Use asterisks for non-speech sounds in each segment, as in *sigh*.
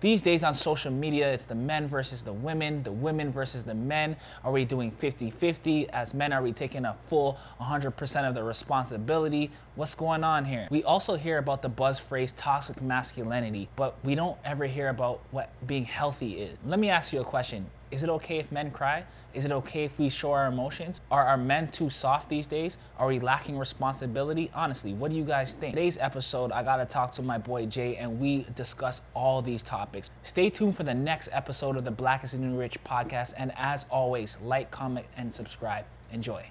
These days on social media, it's the men versus the women, the women versus the men. Are we doing 50 50? As men, are we taking a full 100% of the responsibility? What's going on here? We also hear about the buzz phrase toxic masculinity, but we don't ever hear about what being healthy is. Let me ask you a question Is it okay if men cry? Is it okay if we show our emotions? Are our men too soft these days? Are we lacking responsibility? Honestly, what do you guys think? Today's episode, I gotta talk to my boy Jay and we discuss all these topics. Stay tuned for the next episode of the Black is the New Rich podcast. And as always, like, comment, and subscribe. Enjoy.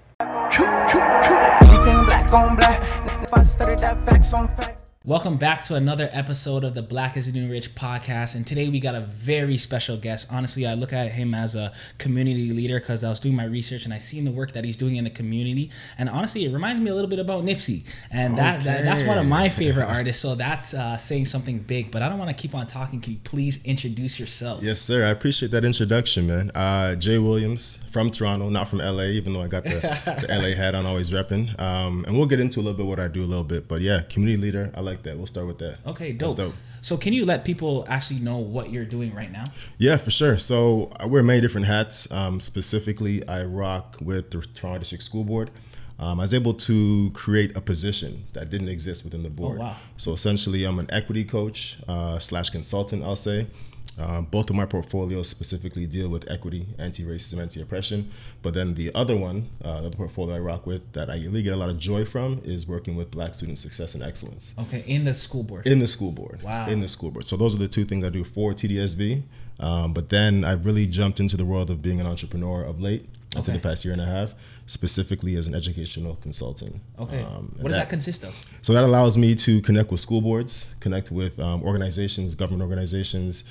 Everything black on black. If I studied that facts on facts. Welcome back to another episode of the Black is the New Rich podcast. And today we got a very special guest. Honestly, I look at him as a community leader because I was doing my research and I seen the work that he's doing in the community. And honestly, it reminds me a little bit about Nipsey. And that, that that's one of my *laughs* favorite artists. So that's uh, saying something big. But I don't want to keep on talking. Can you please introduce yourself? Yes, sir. I appreciate that introduction, man. Uh, Jay Williams from Toronto, not from LA, even though I got the, *laughs* the LA hat on, always repping. Um, and we'll get into a little bit what I do a little bit. But yeah, community leader. I like like that. We'll start with that. Okay, dope. dope. So, can you let people actually know what you're doing right now? Yeah, for sure. So, I wear many different hats. Um, specifically, I rock with the Toronto District School Board. Um, I was able to create a position that didn't exist within the board. Oh, wow. So essentially, I'm an equity coach uh, slash consultant. I'll say. Um, both of my portfolios specifically deal with equity, anti-racism, anti-oppression. But then the other one, uh, the portfolio I rock with that I really get a lot of joy from is working with Black student success and excellence. Okay, in the school board. In the school board. Wow. In the school board. So those are the two things I do for TDSB. Um, but then I've really jumped into the world of being an entrepreneur of late. I'd okay. the past year and a half, specifically as an educational consultant. Okay. Um, what does that, that, consist of? So that allows me to connect with school boards, connect with um, organizations, government organizations,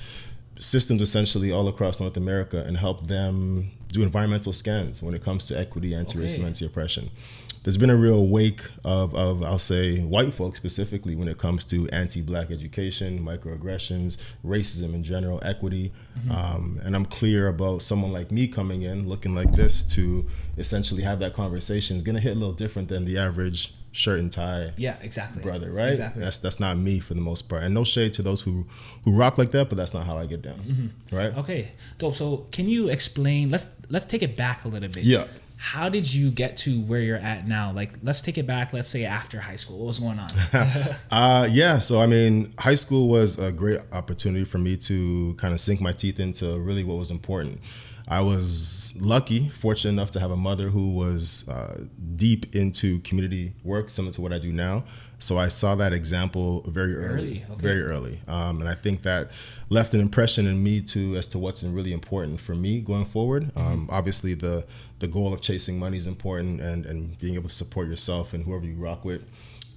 systems essentially all across North America and help them do environmental scans when it comes to equity, anti-racism, okay. anti-oppression. There's been a real wake of, of, I'll say, white folks specifically when it comes to anti-black education, microaggressions, racism in general, equity. Mm-hmm. Um, and I'm clear about someone like me coming in looking like this to essentially have that conversation. It's gonna hit a little different than the average shirt and tie yeah exactly. brother right? Exactly. that's that's not me for the most part. And no shade to those who who rock like that but that's not how i get down mm-hmm. right? Okay dope. So can you explain let's let's take it back a little bit. Yeah. How did you get to where you're at now? Like let's take it back let's say after high school. What was going on? *laughs* Uh, yeah so i mean high school was a great opportunity for me to kind of sink my teeth into really what was important I was lucky, fortunate enough to have a mother who was uh, deep into community work, similar to what I do now. So I saw that example very early, early okay. very early, um, and I think that left an impression in me too as to what's really important for me going forward. Mm-hmm. Um, obviously, the the goal of chasing money is important, and and being able to support yourself and whoever you rock with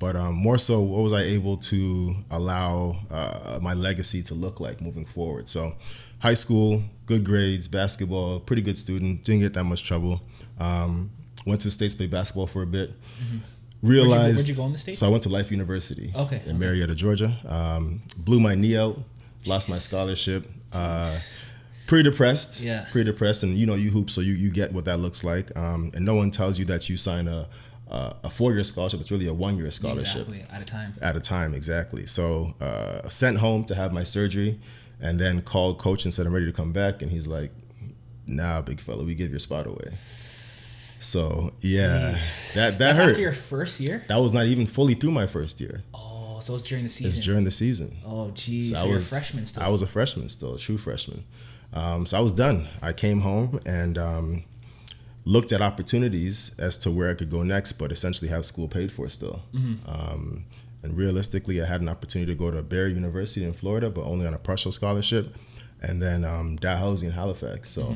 but um, more so, what was I able to allow uh, my legacy to look like moving forward? So, high school, good grades, basketball, pretty good student, didn't get that much trouble. Um, went to the States, played basketball for a bit. Mm-hmm. Realized. Where'd you, where'd you, go in the States? So I went to Life University. Okay. In okay. Marietta, Georgia. Um, blew my knee out, lost my scholarship. Uh, pretty depressed. Yeah. Pretty depressed, and you know you hoop, so you you get what that looks like. Um, and no one tells you that you sign a uh, a four-year scholarship. It's really a one-year scholarship. Exactly. At a time. At a time, exactly. So uh, sent home to have my surgery and then called coach and said I'm ready to come back, and he's like, "Nah, big fella, we give your spot away." So yeah, that that That's hurt. After your first year, that was not even fully through my first year. Oh, so it's during the season. It's during the season. Oh, geez, so, so I was a freshman still. I was a freshman still, a true freshman. Um, so I was done. I came home and um, looked at opportunities as to where I could go next, but essentially have school paid for still. Mm-hmm. Um, and realistically, I had an opportunity to go to Barry University in Florida, but only on a partial scholarship, and then um, Dalhousie in Halifax. So mm-hmm.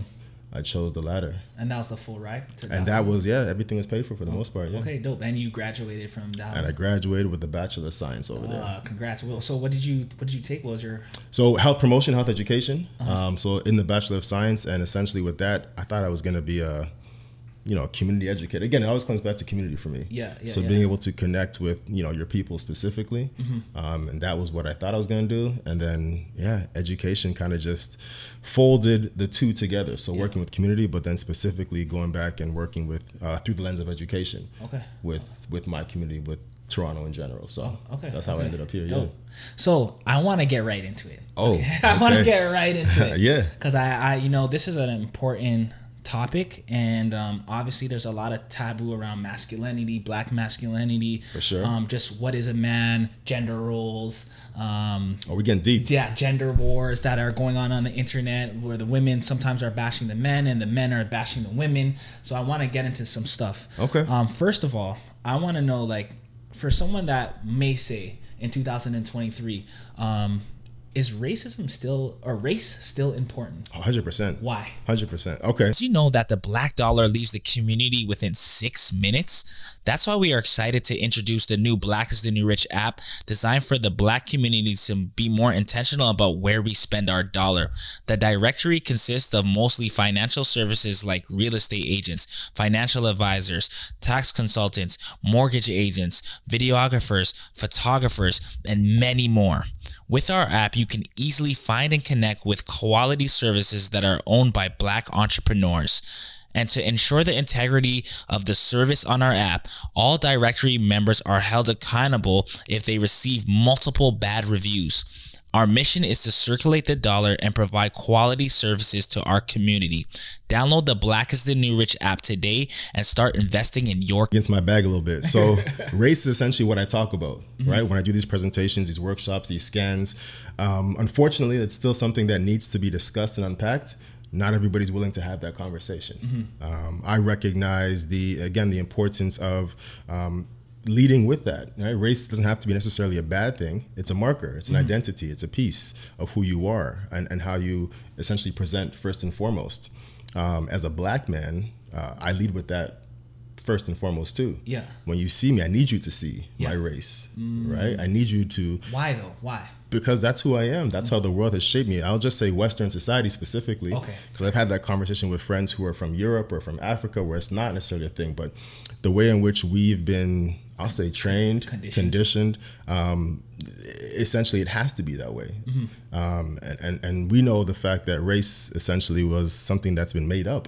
I chose the latter. And that was the full ride. and that was yeah, everything was paid for for the oh, most part. Yeah. Okay, dope. And you graduated from Dalhousie. And I graduated with a bachelor of science over uh, there. Congrats, Will. So what did you what did you take? What was your so health promotion, health education. Uh-huh. Um, so in the bachelor of science, and essentially with that, I thought I was going to be a you know, community educator. Again, it always comes back to community for me. Yeah. yeah so yeah. being able to connect with you know your people specifically, mm-hmm. um, and that was what I thought I was going to do. And then yeah, education kind of just folded the two together. So yeah. working with community, but then specifically going back and working with uh, through the lens of education. Okay. With with my community with Toronto in general. So Oh, okay, that's how I ended up here. Dope. So I want to get right into it. Oh, *laughs* I want to get right into *laughs* it. Yeah. Because I, I, you know, this is an important topic, and um, obviously there's a lot of taboo around masculinity, black masculinity. For sure. Um, just what is a man, gender roles. Um. Are we getting deep? yeah, gender wars that are going on on the internet where the women sometimes are bashing the men and the men are bashing the women. So I want to get into some stuff. Okay. Um, first of all, I want to know like for someone that may say in 2023, um, is racism still or race still important? 100%. Why? 100%. Okay. Did you know that the black dollar leaves the community within six minutes? That's why we are excited to introduce the new Black is the New Rich app designed for the black community to be more intentional about where we spend our dollar. The directory consists of mostly financial services like real estate agents, financial advisors, tax consultants, mortgage agents, videographers, photographers, and many more. With our app, you can easily find and connect with quality services that are owned by black entrepreneurs. And to ensure the integrity of the service on our app, all directory members are held accountable if they receive multiple bad reviews. Our mission is to circulate the dollar and provide quality services to our community. Download the Black is the New Rich app today and start investing in your into my bag a little bit. So, *laughs* race is essentially what I talk about, right? When I do these presentations, these workshops, these scans. Um, unfortunately, it's still something that needs to be discussed and unpacked. Not everybody's willing to have that conversation. Um, I recognize the again the importance of um, leading with that. Right? Race doesn't have to be necessarily a bad thing. It's a marker. It's an identity. It's a piece of who you are and, and how you essentially present first and foremost. Um, as a black man, uh, I lead with that first and foremost too. Yeah. When you see me, I need you to see Yeah. Mm. my race, right? I need you to Why though? Why? because that's who I am. That's how the world has shaped me. I'll just say Western society specifically. Okay. Because I've had that conversation with friends who are from Europe or from Africa where it's not necessarily a thing, but the way in which we've been, I'll say, trained, Conditioned. conditioned, um, essentially it has to be that way. Mm-hmm. Um, and, and, and we know the fact that race essentially was something that's been made up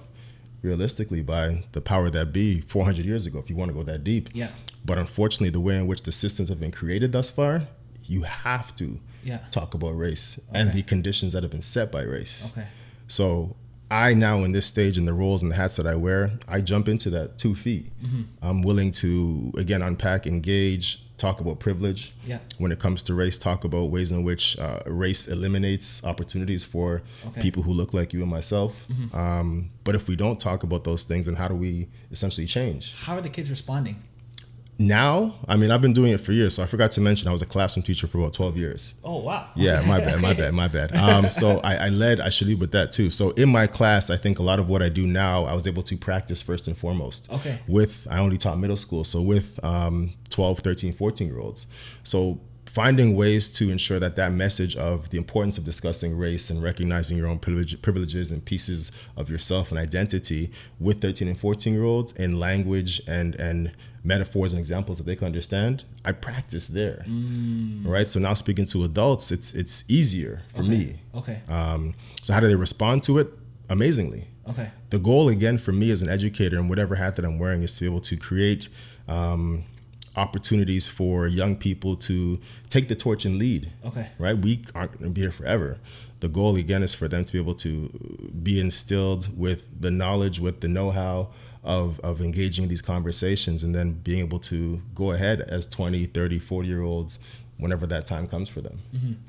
realistically by the power that be 400 years ago, if you want to go that deep. Yeah. But unfortunately, the way in which the systems have been created thus far, you have to Yeah. talk about race and the conditions that have been set by race. Okay. So I now in this stage in the roles and the hats that I wear, I jump into that two feet. Mm-hmm. I'm willing to again unpack, engage, talk about privilege. Yeah. When it comes to race, talk about ways in which uh, race eliminates opportunities for Okay. Mm-hmm. people who look like you and myself. Um, but if we don't talk about those things, then how do we essentially change? How are the kids responding? Now, I mean, I've been doing it for years. So I forgot to mention I was a classroom teacher for about 12 years. Oh wow. Yeah, my *laughs* bad, my bad, my bad. Um, so I, I led, I should lead with that too. So in my class, I think a lot of what I do now, I was able to practice first and foremost. Okay. With, I only taught middle school, so with um, 12, 13, 14 year olds. So finding ways to ensure that that message of the importance of discussing race and recognizing your own privilege, privileges and pieces of yourself and identity with 13 and 14 year olds in language and and metaphors and examples that they can understand i practice there right so now speaking to adults it's it's easier for me Okay. um, so how do they respond to it amazingly Okay. the goal again for me as an educator and whatever hat that I'm wearing is to be able to create um, opportunities for young people to take the torch and lead. Okay. Right? We aren't going to be here forever. The goal again is for them to be able to be instilled with the knowledge, with the know-how of, of engaging in these conversations and then being able to go ahead as 20, 30, 40 year olds whenever that time comes for them.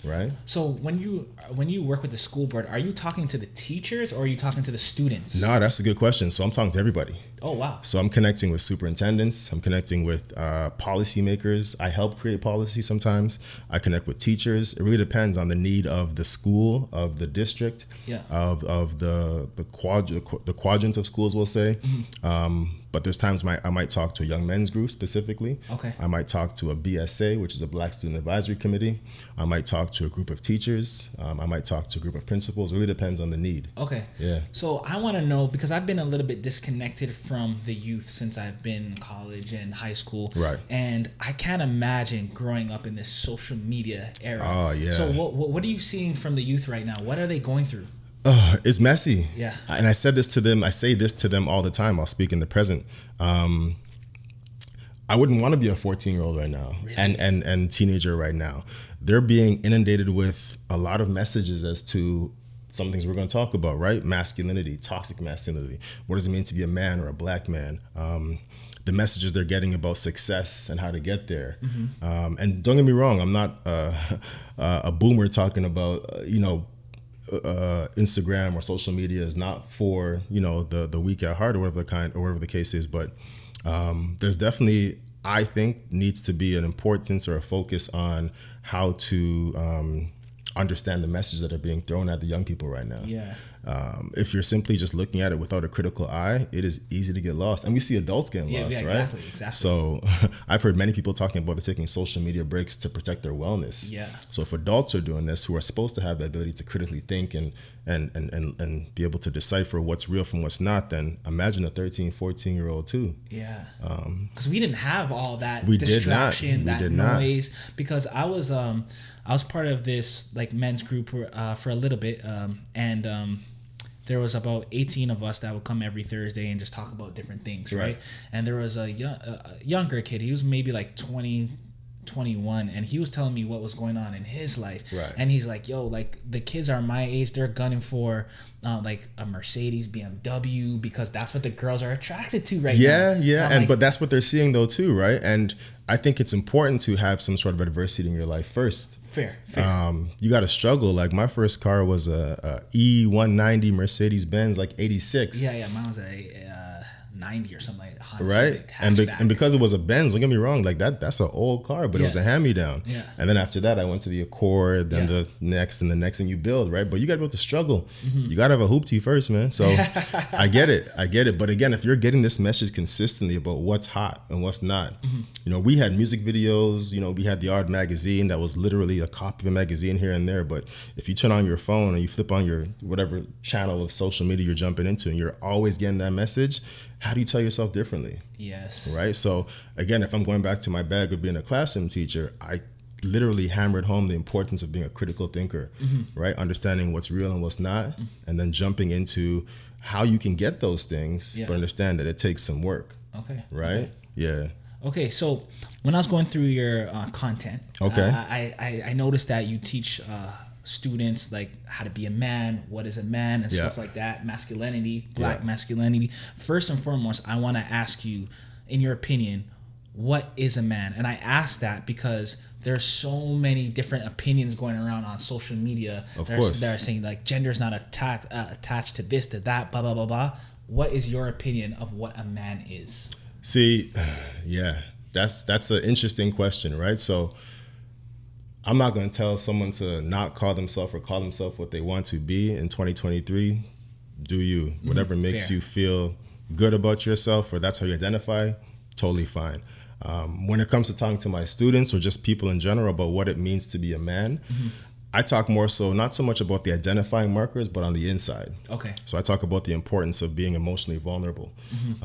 Right? So when you when you work with the school board, are you talking to the teachers or are you talking to the students? No, that's a good question. So I'm talking to everybody. Oh wow. So I'm connecting with superintendents. I'm connecting with uh, policymakers. I help create policy sometimes. I connect with teachers. It really depends on the need of the school, of the district, Yeah. of, of the the, quad, the quadrant of schools, we'll say. Mm-hmm. Um, but there's times my, I might talk to a young men's group specifically. Okay. I might talk to a BSA, which is a Black Student Advisory Committee. I might talk to a group of teachers. Um, I might talk to a group of principals. It really depends on the need. Okay. Yeah. So I want to know because I've been a little bit disconnected from the youth since I've been in college and high school. Right. And I can't imagine growing up in this social media era. Oh, yeah. So what, what what are you seeing from the youth right now? What are they going through? Uh, it's messy. Yeah. And I said this to them. I say this to them all the time. I'll speak in the present. Um, I wouldn't want to be a 14 year old right now and, and, and teenager right now. They're being inundated with a lot of messages as to some things we're going to talk about, right? Masculinity, toxic masculinity. What does it mean to be a man or a black man? Um, the messages they're getting about success and how to get there. Um, and don't get me wrong, I'm not uh, *laughs* uh, a boomer talking about, uh, you know, uh, Instagram or social media is not for you know the the weak at heart or whatever the kind or whatever the case is, but um, there's definitely I think needs to be an importance or a focus on how to um, understand the messages that are being thrown at the young people right now. Yeah. Um, if you're simply just looking at it without a critical eye, it is easy to get lost, and we see adults getting Yeah, lost, yeah, right? exactly, exactly. So, *laughs* I've heard many people talking about taking social media breaks to protect their wellness. Yeah. So if adults are doing this, who are supposed to have the ability to critically think and and and and, and be able to decipher what's real from what's not, then imagine a 13, 14 year old too. Yeah. Because we didn't have all that Um, We did not. distraction, We that did not. noise. Because I was um I was part of this like men's group uh, for a little bit, um, and um, there was about 18 of us that would come every Thursday and just talk about different things, right? Right. And there was a, young, a younger kid. He was maybe like 20. 21 and he was telling me what was going on in his life Right. and he's like yo like the kids are my age they're gunning for uh, like a mercedes bmw because that's what the girls are attracted to right Yeah, now yeah, I'm and like, but that's what they're seeing though too, right? And I think it's important to have some sort of adversity in your life first. Fair fair Um, you got to struggle. Like my first car was a, a E190 Mercedes Benz, like '86. Yeah, yeah, mine was a uh, ninety or something like that. Honda right? And be, and because it was a Benz, don't get me wrong, like that that's an old car, but it was a hand me down. Yeah. And then after that, I went to the Accord, then Yeah. the next, and the next, and you build, right? But you got to be able to struggle. Mm-hmm. You got to have a hoopty first, man. So *laughs* I get it, I get it. But again, if you're getting this message consistently about what's hot and what's not, Mm-hmm. you know, we had music videos. You know, we had the odd magazine that was literally a copy of a magazine here and there. But if you turn on your phone and you flip on your whatever channel of social media you're jumping into, and you're always getting that message, how do you tell yourself differently? yes, right? So again, if I'm going back to my bag of being a classroom teacher, I literally hammered home the importance of being a critical thinker, Mm-hmm. right? Understanding what's real and what's not, and then jumping into how you can get those things, Yeah. but understand that it takes some work, okay, right? Yeah. Okay, so when I was going through your uh, content, Okay. uh, I, I I noticed that you teach uh, students like how to be a man, what is a man, and Yeah. stuff like that, masculinity, black Yeah. masculinity. First and foremost, I want to ask you, in your opinion, what is a man? And I ask that because there's so many different opinions going around on social media. Of There's- course. They're saying like gender's not attacked, uh, attached to this, to that, blah blah blah blah. What is your opinion of what a man is? See, *sighs* yeah, that's that's an interesting question, right? So I'm not going to tell someone to not call themselves or call themselves what they want to be in 2023. Do you? Whatever makes fair. you feel good about yourself or that's how you identify, totally fine. Um, when it comes to talking to my students or just people in general about what it means to be a man, I talk more so not so much about the identifying markers, but on the inside. Okay. So I talk about the importance of being emotionally vulnerable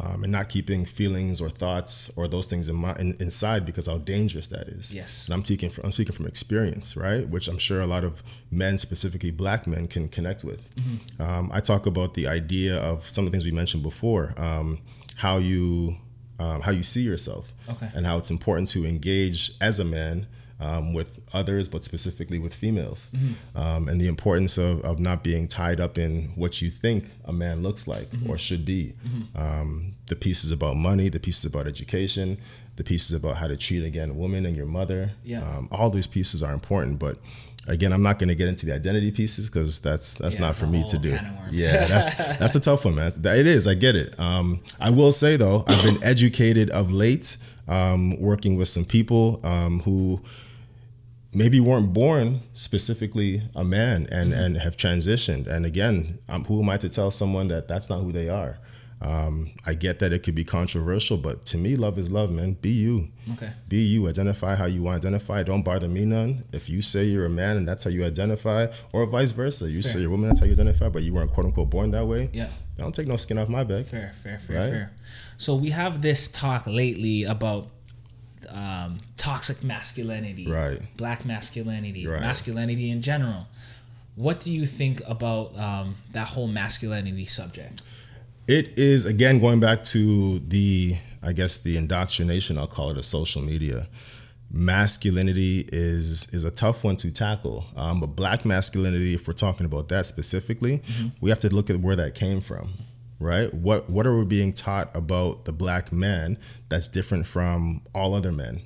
um, and not keeping feelings or thoughts or those things in my, in, inside because how dangerous that is. Yes. And I'm speaking from, I'm speaking from experience, right? Which I'm sure a lot of men, specifically black men, can connect with. Um, I talk about the idea of some of the things we mentioned before, um, how you um, how you see yourself, Okay. and how it's important to engage as a man um, with others, but specifically with females, um, and the importance of, of not being tied up in what you think a man looks like or should be. Um, the pieces about money, the pieces about education, the pieces about how to treat again a woman and your mother. Yeah. Um, all these pieces are important, but. Again, I'm not going to get into the identity pieces because that's that's Yeah, not for me to do. can of worms. Yeah, that's *laughs* that's a tough one, man. It is. I get it. Um, I will say though, I've been educated of late, um, working with some people um, who maybe weren't born specifically a man and and have transitioned. And again, um, who am I to tell someone that that's not who they are? Um, I get that it could be controversial, but to me, love is love, man. Be you. Okay. Be you. Identify how you want to identify. Don't bother me none. If you say you're a man and that's how you identify, or vice versa, you say you're a woman, that's how you identify, but you weren't quote unquote born that way. Yeah. Don't take no skin off my back. Fair, fair, fair, Right? fair. So we have this talk lately about um, toxic masculinity, Right. Black masculinity, Right. masculinity in general. What do you think about um, that whole masculinity subject? It is again going back to the I guess the indoctrination I'll call it of social media. Masculinity is is a tough one to tackle, um, but black masculinity, if we're talking about that specifically, we have to look at where that came from, right? What what are we being taught about the black man that's different from all other men?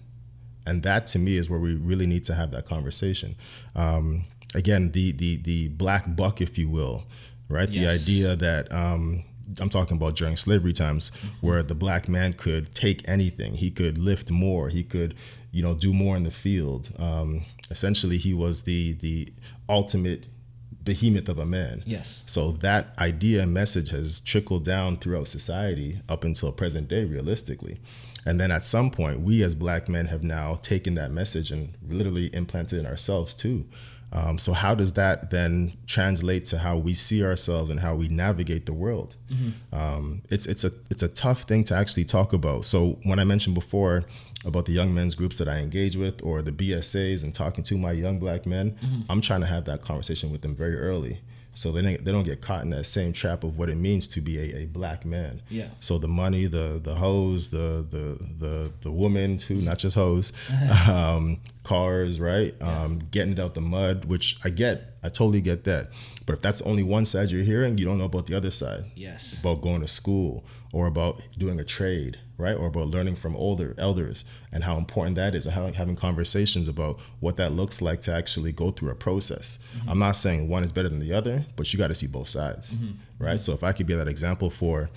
and that to me is where we really need to have that conversation. Um, again, the the the black buck, if you will, right? Yes. The idea that um, I'm talking about during slavery times, where the black man could take anything, he could lift more, he could, you know, do more in the field. Um, essentially, he was the the ultimate behemoth of a man. Yes. So that idea and message has trickled down throughout society up until present day, realistically. And then at some point, we as black men have now taken that message and literally implanted it in ourselves too. Um, so how does that then translate to how we see ourselves and how we navigate the world? Um, it's it's a it's a tough thing to actually talk about. So when I mentioned before about the young men's groups that I engage with or the BSAs and talking to my young black men, I'm trying to have that conversation with them very early. So they don't, they don't get caught in that same trap of what it means to be a, a black man. Yeah. So the money, the the hoes, the the the the woman too, not just hoes, *laughs* um, cars, right? Um, getting it out the mud, which I get, I totally get that. But if that's only one side you're hearing, you don't know about the other side Yes. about going to school or about doing a trade, right? Or about learning from older elders and how important that is and how, having conversations about what that looks like to actually go through a process. I'm not saying one is better than the other, but you got to see both sides, right? So if I could be that example for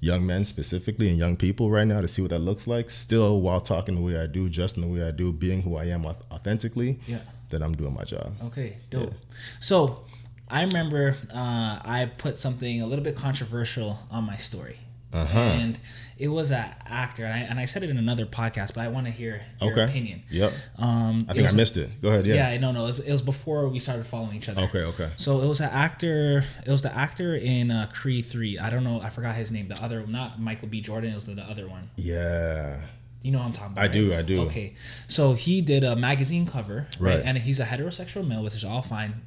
young men specifically and young people right now to see what that looks like, still while talking the way I do, just in the way I do, being who I am authentically, Yeah. then I'm doing my job. Okay, dope. So I remember uh, I put something a little bit controversial on my story. Uh-huh. And it was an actor, and I, and I said it in another podcast, but I want to hear your Okay. opinion. Yep. Um, I think I missed it. Go ahead. Yeah. Yeah, no, no, it was, it was before we started following each other. Okay. Okay. So it was an actor. It was the actor in uh, Creed Three. I don't know. I forgot his name. The other, not Michael B. Jordan. It was the, the other one. Yeah. You know what I'm talking about. I right? do, I do. Okay, so he did a magazine cover, right? Right. And he's a heterosexual male, which is all fine.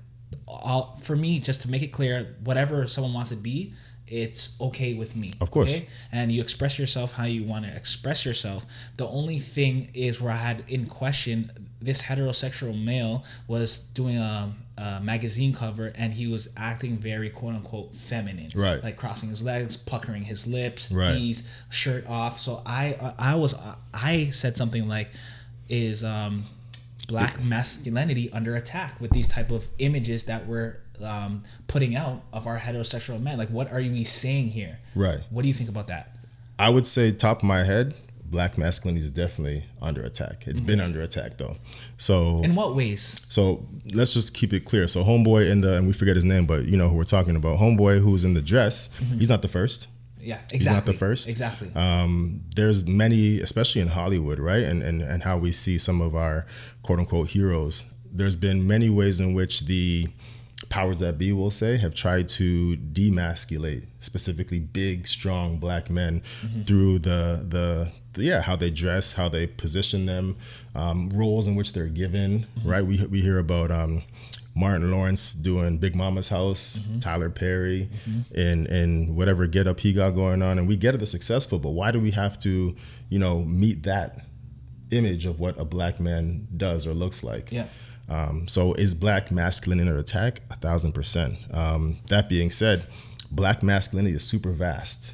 All for me, just to make it clear, whatever someone wants to be, it's okay with me. Of course. Okay? And you express yourself how you want to express yourself. The only thing is where I had in question this heterosexual male was doing a, a magazine cover and he was acting very quote unquote feminine. Right. Like crossing his legs, puckering his lips, Right. D's, shirt off. So I I was I said something like, "Is um, black masculinity under attack with these type of images that we're um, putting out of our heterosexual men? Like, what are we saying here? Right. What do you think about that? I would say top of my head, black masculinity is definitely under attack. It's been under attack though. So In what ways? so let's just keep it clear. So homeboy in the and we forget his name, but you know who we're talking about. Homeboy who's in the dress. He's not the first. Yeah, exactly. He's not the first. Exactly. Um, there's many, especially in Hollywood, right? And, and and how we see some of our quote unquote heroes. There's been many ways in which the powers that be will say have tried to demasculate specifically big strong black men through the, the the yeah how they dress how they position them um, roles in which they're given right we, we hear about um, Martin Lawrence doing Big Momma's House, Tyler Perry, and and whatever get up he got going on, and we get it, they're successful. But why do we have to, you know, meet that image of what a black man does or looks like? yeah. Um, so is black masculine under attack? A thousand percent. Um, that being said, black masculinity is super vast,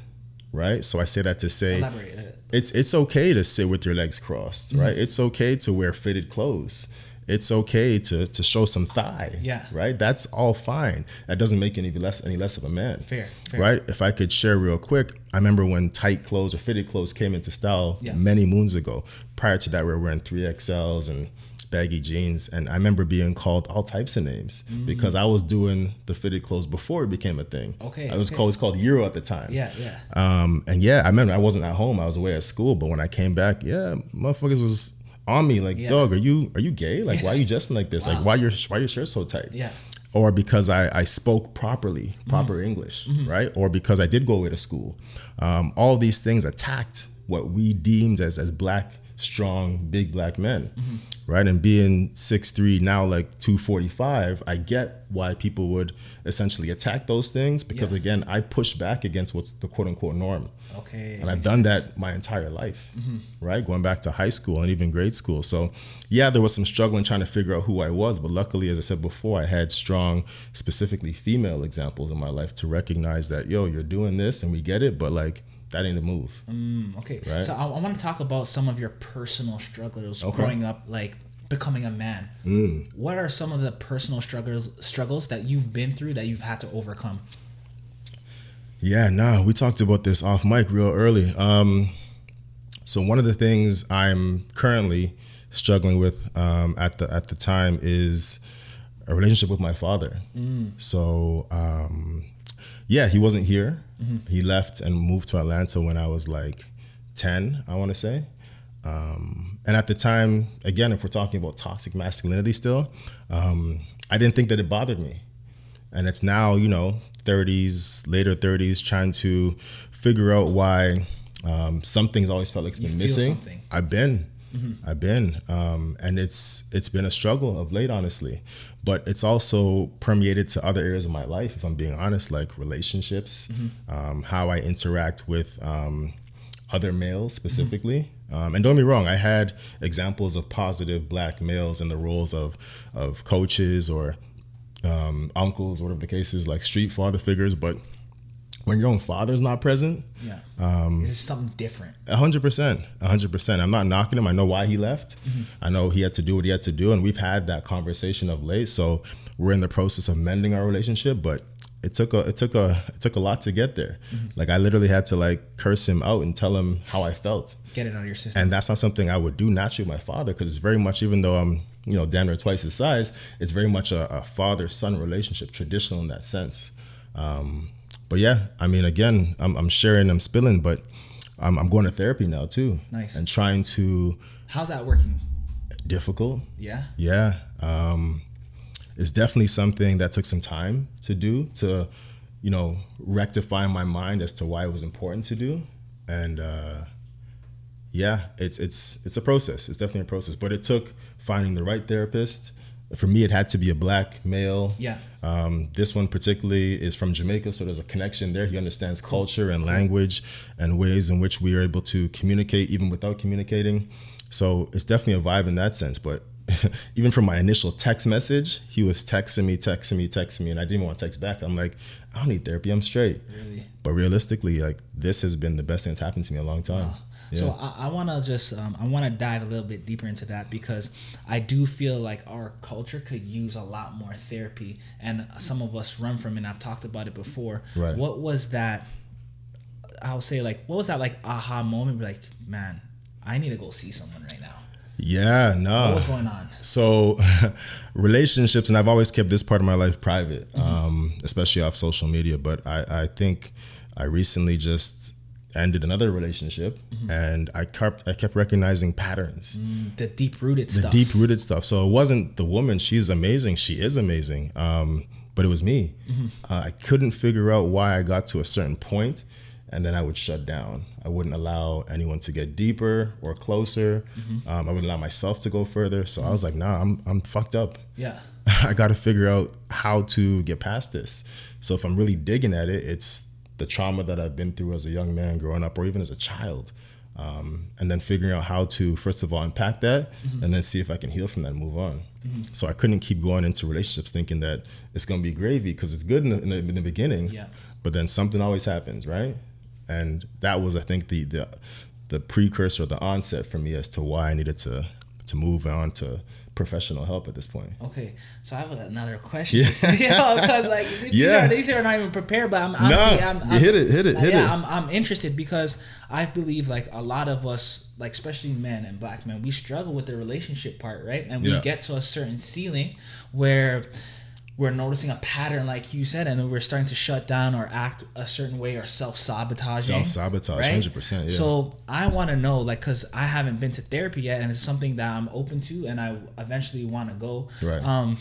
right? So I say that to say Elaborate. it's it's okay to sit with your legs crossed, Mm-hmm. right? It's okay to wear fitted clothes. It's okay to to show some thigh, Yeah. right? That's all fine. That doesn't make any less any less of a man, Fair, fair. right? If I could share real quick, I remember when tight clothes or fitted clothes came into style Yeah. many moons ago. Prior to that, we were wearing three XLs and baggy jeans, and I remember being called all types of names because I was doing the fitted clothes before it became a thing. Mm. Okay, it was okay. called it was called Euro at the time. Yeah, yeah. Um, and yeah, I remember I wasn't at home. I was away at school. But when I came back, yeah, motherfuckers was on me like, Yeah. dog, are you are you gay? Like, why are you *laughs* dressing like this? Wow. Like, why your why your shirt so tight? Yeah. Or because I, I spoke properly, proper English, right? Or because I did go away to school. Um, all these things attacked what we deemed as as black strong, big black men, mm-hmm. right? And being 6'3", now like 245, I get why people would essentially attack those things because, Yeah. again, I push back against what's the quote unquote norm. Okay. And I've done that my entire life, mm-hmm. right? Going back to high school and even grade school. So, yeah, there was some struggling trying to figure out who I was. But luckily, as I said before, I had strong, specifically female examples in my life to recognize that, yo, you're doing this and we get it, but like, ain't a move. Mm, okay. Right. So I, I want to talk about some of your personal struggles Okay. growing up, like becoming a man. Mm. What are some of the personal struggles struggles that you've been through that you've had to overcome? Yeah, nah, we talked about this off mic real early. Um, so one of the things I'm currently struggling with um, at the at the time is a relationship with my father. So um, yeah, he wasn't here. He left and moved to Atlanta when I was like ten, I want to say. Um, and at the time, again, if we're talking about toxic masculinity still, um, I didn't think that it bothered me. And it's now you know 30s later 30s trying to figure out why um, something's always felt like it's You been missing. something. i've been. I've been. Um, and it's it's been a struggle of late honestly but it's also permeated to other areas of my life if i'm being honest like relationships um, how i interact with um, other males specifically. Um, and don't me wrong, I had examples of positive black males in the roles of of coaches or um, uncles, whatever the case is, like street father figures. But when your own father's not present, Yeah. Um, is something different. a hundred percent, a hundred percent. I'm not knocking him. I know why he left. I know he had to do what he had to do, and we've had that conversation of late. So we're in the process of mending our relationship, but it took a it took a it took a lot to get there. Like I literally had to like curse him out and tell him how I felt, Get it out of your system. and that's not something I would do naturally with my father because it's very much even though I'm you know damn near twice his size, it's very much a, a father son relationship, traditional in that sense. Um, but yeah, I mean, again, I'm, I'm sharing, I'm spilling, but I'm, I'm going to therapy now too. Nice. And trying to How's that working? difficult. Yeah. Yeah. Um, it's definitely something that took some time to do to, you know, rectify my mind as to why it was important to do. And uh, yeah, it's it's it's a process. It's definitely a process. But it took finding the right therapist. For me, it had to be a black male. Yeah. Um, this one particularly is from Jamaica, so there's a connection there. He understands culture and language and ways in which we are able to communicate even without communicating. So it's definitely a vibe in that sense. But *laughs* even from my initial text message, he was texting me, texting me, texting me, and I didn't even want to text back. I'm like, I don't need therapy. I'm straight. Really? But realistically, like this has been the best thing that's happened to me in a long time. Yeah. So I, I want to just um, I want to dive a little bit deeper into that because I do feel like our culture could use a lot more therapy, and some of us run from it. and I've talked about it before. Right. What was that? I'll say like, what was that like aha moment? Like, man, I need to go see someone right now. yeah, no. What was going on? So, *laughs* relationships, and I've always kept this part of my life private, Mm-hmm. um, especially off social media. But I, I think I recently just ended another relationship, Mm-hmm. and I kept I kept recognizing patterns, The deep rooted stuff. the deep rooted stuff. So it wasn't the woman; she's amazing, she is amazing. Um, but it was me. Mm-hmm. Uh, I couldn't figure out why I got to a certain point, and then I would shut down. I wouldn't allow anyone to get deeper or closer. Mm-hmm. Um, I wouldn't allow myself to go further. So I was like, nah, I'm I'm fucked up. Yeah. *laughs* I got to figure out how to get past this. So if I'm really digging at it, it's the trauma that I've been through as a young man growing up, or even as a child, um, and then figuring out how to first of all unpack that, and then see if I can heal from that and move on. So I couldn't keep going into relationships thinking that it's gonna be gravy because it's good in the, in the, in the beginning, Yeah. but then something always happens, right? And that was, I think, the the the precursor, the onset for me as to why I needed to to move on to professional help at this point. Okay, so I have another question. Yeah. *laughs* Yeah, because like these, Yeah. are, these are not even prepared, but I'm Nah, I'm, I'm hit it, hit it, hit yeah, it. I'm, I'm interested because I believe like a lot of us, like especially men and black men, we struggle with the relationship part, right? And we Yeah. get to a certain ceiling where we're noticing a pattern, like you said, and then we're starting to shut down or act a certain way or self sabotage. Self-sabotage, 100%, yeah. So I want to know, like, because I haven't been to therapy yet, and it's something that I'm open to, and I eventually want to go. Right. Um,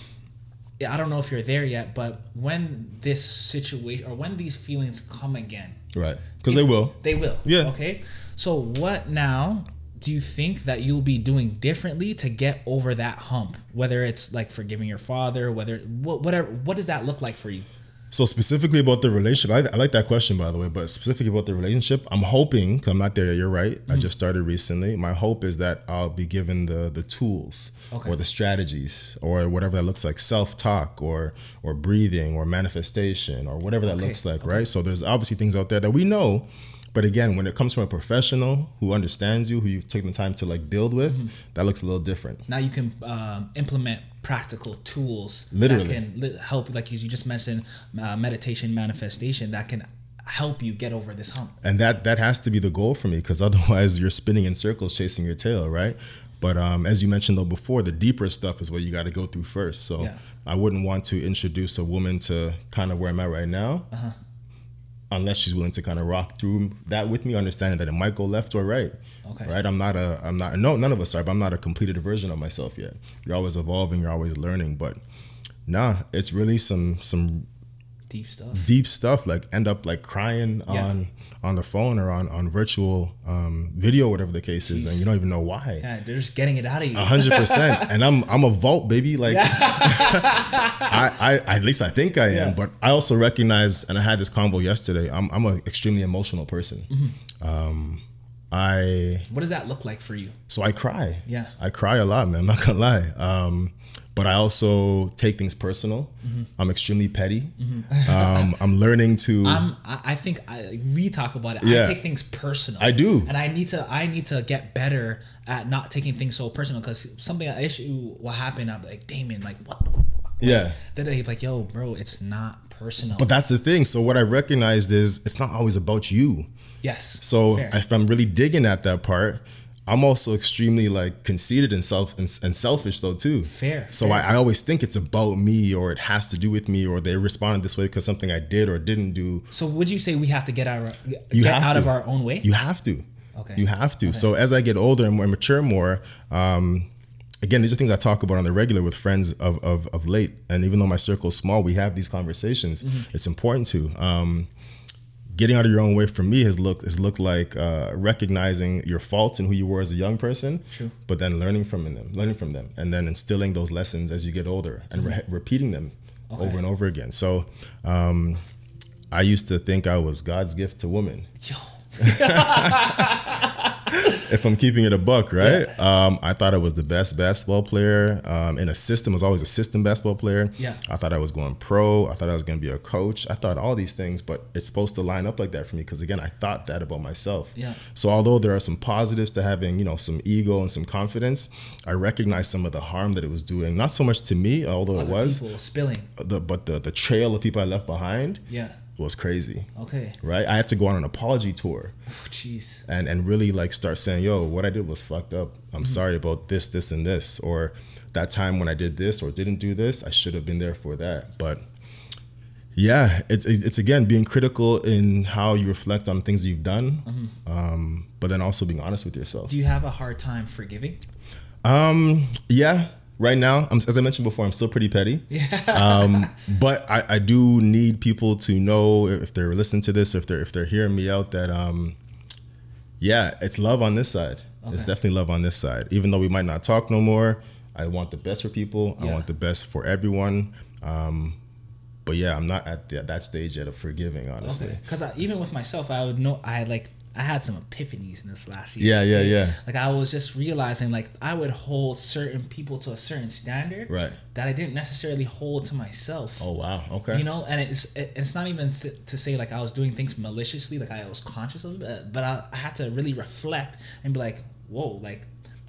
I don't know if you're there yet, but when this situation or when these feelings come again, Right. Because they will. they will. Yeah. Okay. So what now? Do you think that you'll be doing differently to get over that hump? Whether it's like forgiving your father, whether what whatever, what does that look like for you? So specifically about the relationship, I, I like that question by the way. But specifically about the relationship, I'm hoping. Cause I'm not there. You're right. I mm-hmm. just started recently. My hope is that I'll be given the the tools Okay. or the strategies or whatever that looks like, self talk or or breathing or manifestation or whatever that Okay, looks like. Right. So there's obviously things out there that we know. But again, when it comes from a professional who understands you, who you've taken the time to like build with, Mm-hmm. that looks a little different. Now you can um, implement practical tools Literally. that can li- help, like you just mentioned, uh, meditation, manifestation that can help you get over this hump. and that that has to be the goal for me because *laughs* otherwise you're spinning in circles chasing your tail right but um, as you mentioned though before the deeper stuff is what you got to go through first so Yeah. i wouldn't want to introduce a woman to kind of where i'm at right now Uh-huh. Unless she's willing to kind of rock through that with me understanding that it might go left or right Okay. right i'm not a i'm not no none of us are but i'm not a completed version of myself yet you're always evolving you're always learning but nah it's really some some Deep stuff. deep stuff like end up like crying Yeah. on on the phone or on on virtual um video whatever the case is and you don't even know why Yeah, they're just getting it out of you. a hundred percent *laughs* and i'm i'm a vault baby like *laughs* I, I at least i think i am Yeah. but i also recognize and i had this convo yesterday i'm i'm an extremely emotional person Mm-hmm. um i What does that look like for you? so i cry Yeah. i cry a lot man i'm not gonna lie um but I also take things personal. Mm-hmm. I'm extremely petty. *laughs* um, I'm learning to. I'm, I, think I, we talk about it. Yeah. I take things personal. I do. and I need to. I need to get better at not taking things so personal because something an issue will happen. I'm like, Damon, like what the fuck? yeah. Then they like, yo, bro, it's not personal. But that's the thing. So what I recognized is it's not always about you. yes. So fair. if I'm really digging at that part, I'm also extremely like conceited and self and, and selfish though too. Fair, So fair. I, I always think it's about me or it has to do with me or they responded this way because something I did or didn't do. so would you say we have to get out of get out to. of our own way? You have to. Okay. You have to. So as I get older and more mature more, um, again, these are things I talk about on the regular with friends of, of, of late. And even though my circle is small, we have these conversations. Mm-hmm. It's important to. Um, getting out of your own way for me has looked has looked like uh, recognizing your faults and who you were as a young person. True. But then learning from them, learning from them, and then instilling those lessons as you get older and re- repeating them Mm-hmm. Okay. over and over again. So. Um, I used to think I was God's gift to women Yo, *laughs* *laughs* if I'm keeping it a buck, right? Um, I thought I was the best basketball player um, in a system. I was always a system basketball player. Yeah. I thought I was going pro. I thought I was going to be a coach. I thought all these things, but it's supposed to line up like that for me because again, I thought that about myself. Yeah. So although there are some positives to having, you know, some ego and some confidence, I recognize some of the harm that it was doing. Not so much to me, although it other was, people spilling. the, but the the trail of people I left behind Yeah. Was crazy. Okay. Right? I had to go on an apology tour *laughs* Oh, Jeez. and and really like start saying, "Yo, what I did was fucked up. I'm Mm-hmm. sorry about this, this, and this, or that time when I did this or didn't do this. I should have been there for that." But yeah, it's it's again being critical in how you reflect on things you've done, Mm-hmm. um, but then also being honest with yourself. Do you have a hard time forgiving? Um, yeah. Right now, I'm, as I mentioned before, I'm still pretty petty. Yeah. Um, *laughs* but I, I do need people to know if they're listening to this, if they're if they're hearing me out, that um, yeah, it's love on this side. It's definitely love on this side. Even though we might not talk no more, I want the best for people. I want the best for everyone. Um, but yeah, I'm not at the, that stage yet of forgiving, honestly. Okay. Because even with myself, I would know I like I had some epiphanies in this last year. Yeah, yeah, yeah. Like I was just realizing like I would hold certain people to a certain standard Right. that I didn't necessarily hold to myself. Oh wow. Okay. You know, and it's it's not even to say like I was doing things maliciously, like I was conscious of it, but I, I had to really reflect and be like, whoa, like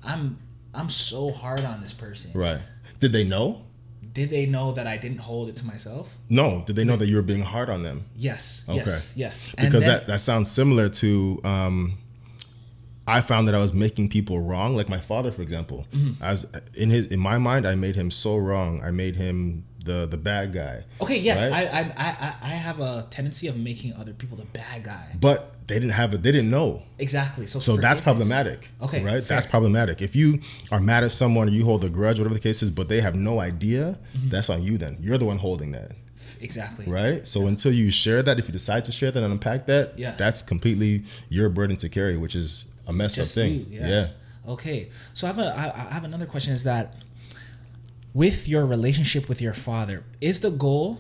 I'm I'm so hard on this person. Right. Did they know? Did they know that I didn't hold it to myself? No. Did they know that you were being hard on them? Yes. Okay. Yes. Yes. Because then- that, that sounds similar to um, I found that I was making people wrong, like my father, for example. Mm-hmm. As in his in my mind, I made him so wrong. I made him the the bad guy. Okay, yes, Right? I, I I I have a tendency of making other people the bad guy. But they didn't have it. They didn't know. Exactly. So So that's problematic. Okay, Right. fair. That's problematic. If you are mad at someone or you hold a grudge, whatever the case is, but they have no idea, Mm-hmm. that's on you. Then you're the one holding that. Exactly. Right. So until you share that, if you decide to share that and unpack that, Yeah. that's completely your burden to carry, which is a messed Just up thing. you, yeah. yeah. Okay, so I have a I I have another question. Is that with your relationship with your father, is the goal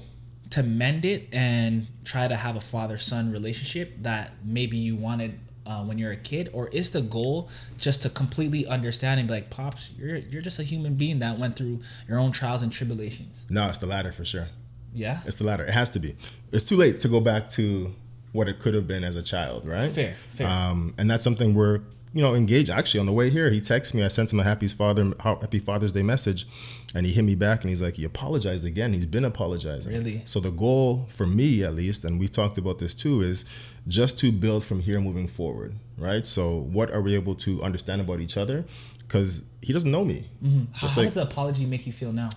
to mend it and try to have a father son relationship that maybe you wanted uh, when you're a kid, or is the goal just to completely understand and be like, pops, you're you're just a human being that went through your own trials and tribulations. No, it's the latter for sure. Yeah. It's the latter. It has to be. It's too late to go back to what it could have been as a child, right? Fair, fair. Um, and that's something we're, you know, engaged. Actually, on the way here, he texted me. I sent him a happy father, happy Father's Day message, and he hit me back and he's like, he apologized again. He's been apologizing. Really? So the goal for me, at least, and we've talked about this too, is just to build from here moving forward, right? So what are we able to understand about each other? Because he doesn't know me. How, Just how like does the apology make you feel now?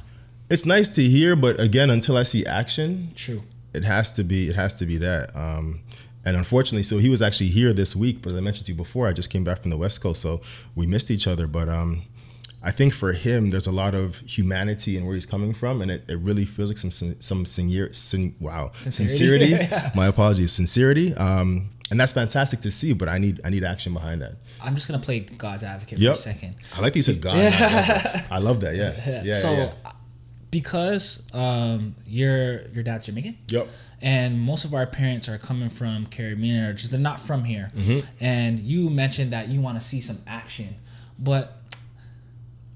it's nice to hear, but again, until I see action, True. it has to be it has to be that um and unfortunately so he was actually here this week but as i mentioned to you before i just came back from the west coast so we missed each other but um i think for him there's a lot of humanity in where he's coming from and it, it really feels like some some sincere sin, wow Sincerity. sincerity *laughs* my apologies sincerity um and that's fantastic to see but i need i need action behind that I'm just gonna play God's advocate yep for a second. i like that you said god I love that. i love that yeah *laughs* yeah so yeah. Because um your your dad's Jamaican. yep And most of our parents are coming from Caribbean or just they're not from here. Mm-hmm. And you mentioned that you want to see some action. But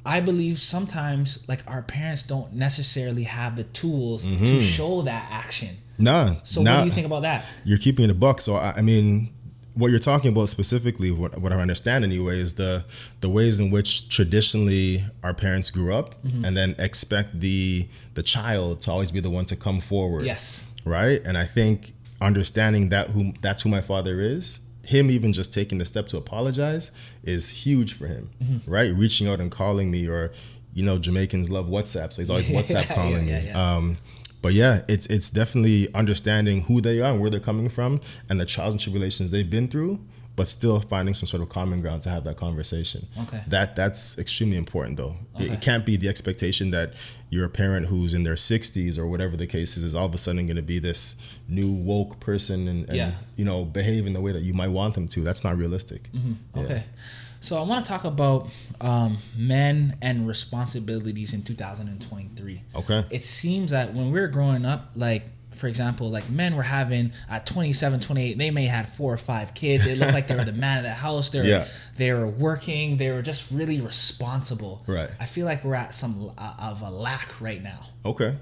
I believe sometimes like our parents don't necessarily have the tools to show that action. nah So nah. what do you think about that? you're keeping it a buck. So I, I mean, what you're talking about specifically, what, what I understand anyway, is the the ways in which traditionally our parents grew up, Mm-hmm. and then expect the the child to always be the one to come forward. Yes. Right. And I think understanding that who that's who my father is. Him even just taking the step to apologize is huge for him, Mm-hmm. right? Reaching out and calling me, or you know, Jamaicans love WhatsApp, so he's always *laughs* WhatsApp Yeah, calling yeah, me. yeah. Um, but yeah, it's it's definitely understanding who they are and where they're coming from and the trials and tribulations they've been through, but still finding some sort of common ground to have that conversation. Okay. That that's extremely important though. It, Okay. it can't be the expectation that your parent who's in their 60s or whatever the case is is all of a sudden going to be this new woke person and, and Yeah. you know behave in the way that you might want them to. That's not realistic. Mm-hmm. Yeah. Okay. So I want to talk about um, men and responsibilities in 2023. Okay. It seems that when we were growing up, like for example, like men were having at 27, 28, they may had four or five kids. It looked like they were the man of the house. They were, Yeah. they were working. They were just really responsible. Right. I feel like we're at some uh, of a lack right now. Okay.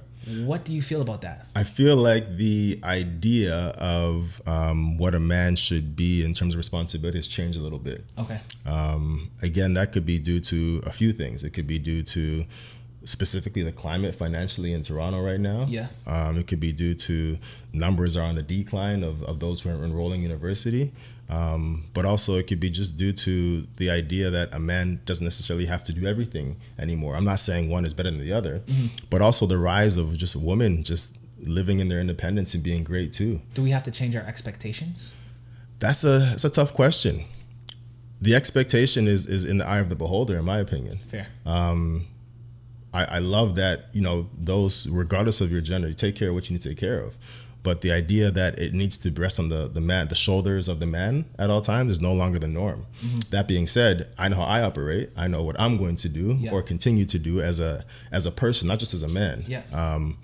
What do you feel about that? I feel like the idea of um, what a man should be in terms of responsibility has changed a little bit. Okay. Um, again, that could be due to a few things. It could be due to specifically the climate financially in Toronto right now. Yeah. Um, it could be due to numbers are on the decline of, of those who are enrolling university. Um, but also it could be just due to the idea that a man doesn't necessarily have to do everything anymore. I'm not saying one is better than the other, but also the rise of just women just living in their independence and being great too. Do we have to change our expectations? That's a that's a tough question. The expectation is is in the eye of the beholder, in my opinion. Fair. I, I love that you know those regardless of your gender, you take care of what you need to take care of. But the idea that it needs to rest on the the man, the shoulders of the man at all times is no longer the norm. Mm-hmm. That being said, I know how I operate. I know what I'm going to do Yeah. or continue to do as a as a person, not just as a man. Yeah. Um,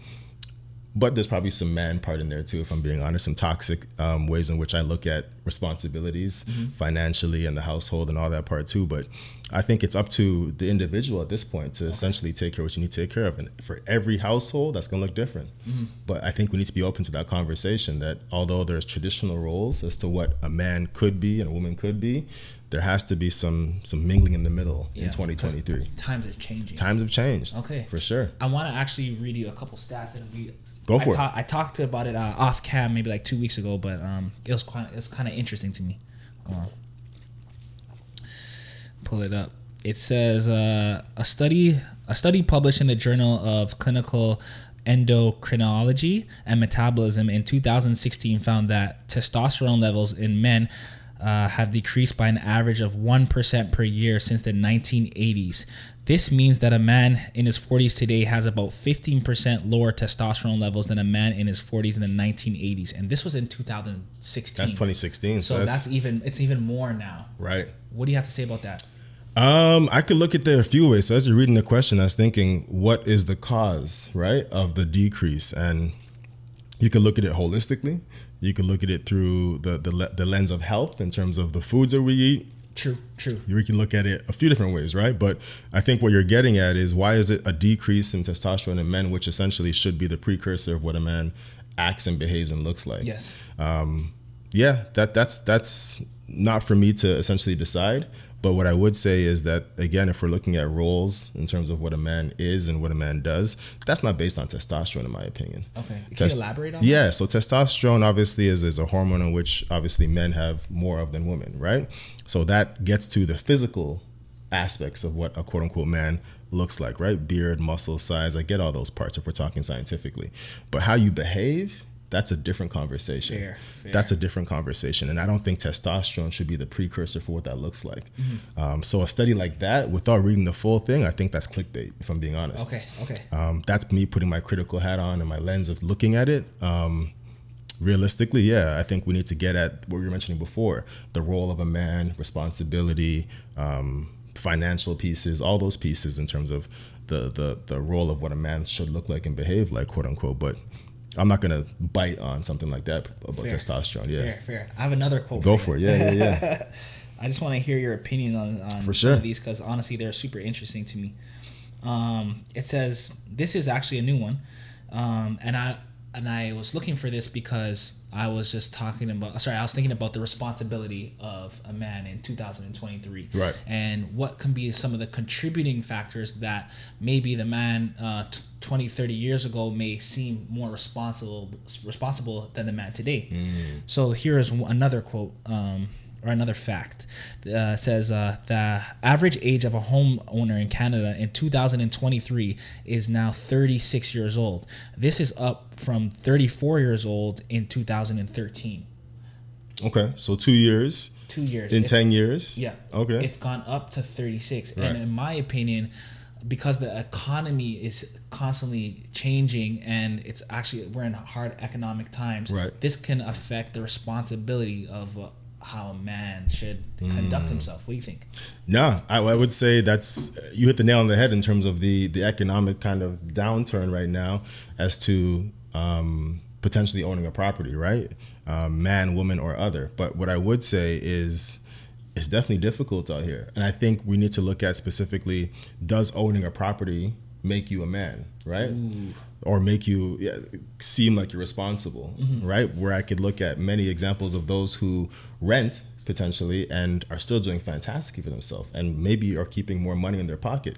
but there's probably some man part in there too if i'm being honest some toxic um, ways in which i look at responsibilities financially and the household and all that part too. But i think it's up to the individual at this point to essentially take care of what you need to take care of. And for every household that's going to look different. But i think we need to be open to that conversation that although there's traditional roles as to what a man could be and a woman could be there has to be some some mingling in the middle in 2023 Times are changing. times have changed Okay. for sure. I want to actually read you a couple stats and we Go for I it. ta- I talked about it uh, off cam maybe like two weeks ago, but um, it was quite it's kind of interesting to me. Pull it up. It says uh, a study a study published in the Journal of Clinical Endocrinology and Metabolism in 2016 found that testosterone levels in men uh, have decreased by an average of 1% per year since the 1980s. This means that a man in his 40s today has about 15% lower testosterone levels than a man in his 40s in the 1980s. And this was in 2016. That's 2016. So, So, that's, that's, even it's even more now. right. What do you have to say about that? Um, I could look at that a few ways. So as you're reading the question, I was thinking, what is the cause, right, of the decrease? And you could look at it holistically. You could look at it through the the, the lens of health in terms of the foods that we eat. True, true. You can look at it a few different ways, right? But I think what you're getting at is why is it a decrease in testosterone in men, which essentially should be the precursor of what a man acts and behaves and looks like. Yes. Um, yeah, that that's that's not for me to essentially decide. But what I would say is that again, if we're looking at roles in terms of what a man is and what a man does, that's not based on testosterone, in my opinion. Okay. Can Test- you elaborate on yeah, so testosterone obviously is, is a hormone in which obviously men have more of than women, right? So that gets to the physical aspects of what a quote unquote man looks like, right? Beard, muscle size, I get all those parts if we're talking scientifically. But how you behave, that's a different conversation. Fair, fair. That's a different conversation. And I don't think testosterone should be the precursor for what that looks like. Mm-hmm. Um, so a study like that, without reading the full thing, I think that's clickbait, if I'm being honest. Okay, okay. Um, that's me putting my critical hat on and my lens of looking at it. Um, realistically, yeah, I think we need to get at what you were mentioning before the role of a man, responsibility, um, financial pieces, all those pieces in terms of the, the, the role of what a man should look like and behave like, quote unquote. But I'm not going to bite on something like that about Fair. testosterone. Yeah. Fair, fair. I have another quote. Go you. for it. Yeah, yeah, yeah. *laughs* I just want to hear your opinion on, on For some sure. of these because honestly, they're super interesting to me. Um, it says this is actually a new one, um, and I and I was looking for this because I was just talking about. Sorry, I was thinking about the responsibility of a man in 2023, Right. And what can be some of the contributing factors that maybe the man uh, 20, 30 years ago may seem more responsible responsible than the man today. So here is another quote. Um, or another fact uh, says uh, the average age of a homeowner in Canada in 2023 is now 36 years old. This is up from 34 years old in 2013. Okay. So two years Two years. in It's- 10 years. Yeah. Okay. It's gone up to 36. Right. And in my opinion, because the economy is constantly changing and it's actually we're in hard economic times Right. this can affect the responsibility of uh, how a man should Mm. conduct himself what do you think No, I, I would say that's you hit the nail on the head in terms of the the economic kind of downturn right now as to um, potentially owning a property, right? Um, man, woman, or other. But what I would say is it's definitely difficult out here, and I think we need to look at specifically: does owning a property make you a man, right? Or make you yeah, seem like you're responsible, mm-hmm. right? Where I could look at many examples of those who rent potentially and are still doing fantastically for themselves and maybe are keeping more money in their pocket.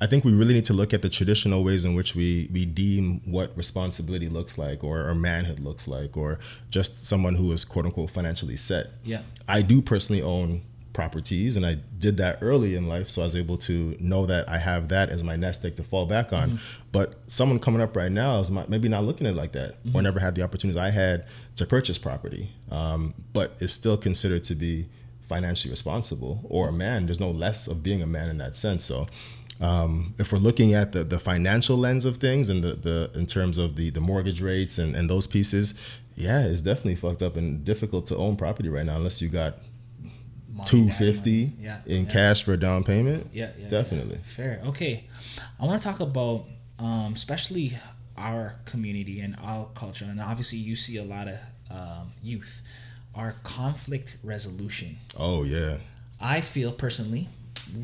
I think we really need to look at the traditional ways in which we, we deem what responsibility looks like or, or manhood looks like or just someone who is quote unquote financially set. Yeah. I do personally own properties and I did that early in life so I was able to know that I have that as my nest egg to fall back on. But someone coming up right now is maybe not looking at it like that or never had the opportunities I had to purchase property, um, but is still considered to be financially responsible or a man. There's no less of being a man in that sense. So um, if we're looking at the, the financial lens of things and the, the in terms of the, the mortgage rates and, and those pieces, yeah, it's definitely fucked up and difficult to own property right now unless you got two fifty yeah in yeah. cash for a down payment. Yeah, yeah, definitely. yeah. Fair. Okay. I want to talk about, um, especially our community and our culture, and obviously you see a lot of um, youth. Our conflict resolution. Oh yeah, I feel personally,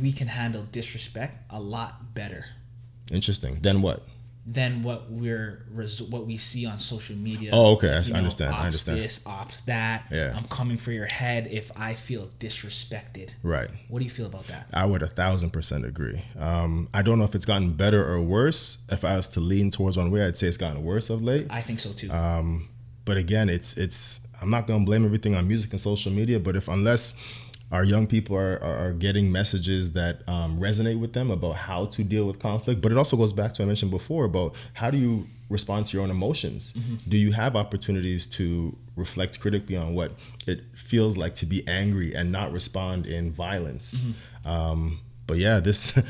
we can handle disrespect a lot better interesting. Then what? Than what we're res- what we see on social media. Oh, okay. I You understand. I ops understand. This, ops that. Yeah. I'm coming for your head if I feel disrespected. Right. What do you feel about that? I would a thousand percent agree. Um, I don't know if it's gotten better or worse. If I was to lean towards one way, I'd say it's gotten worse of late. I think so too. Um, but again, it's it's. I'm not gonna blame everything on music and social media, but if unless our young people are, are, are getting messages that um, resonate with them about how to deal with conflict. But it also goes back to what I mentioned before about how do you respond to your own emotions? Do you have opportunities to reflect critically on what it feels like to be angry and not respond in violence? Um, but yeah, this. *laughs*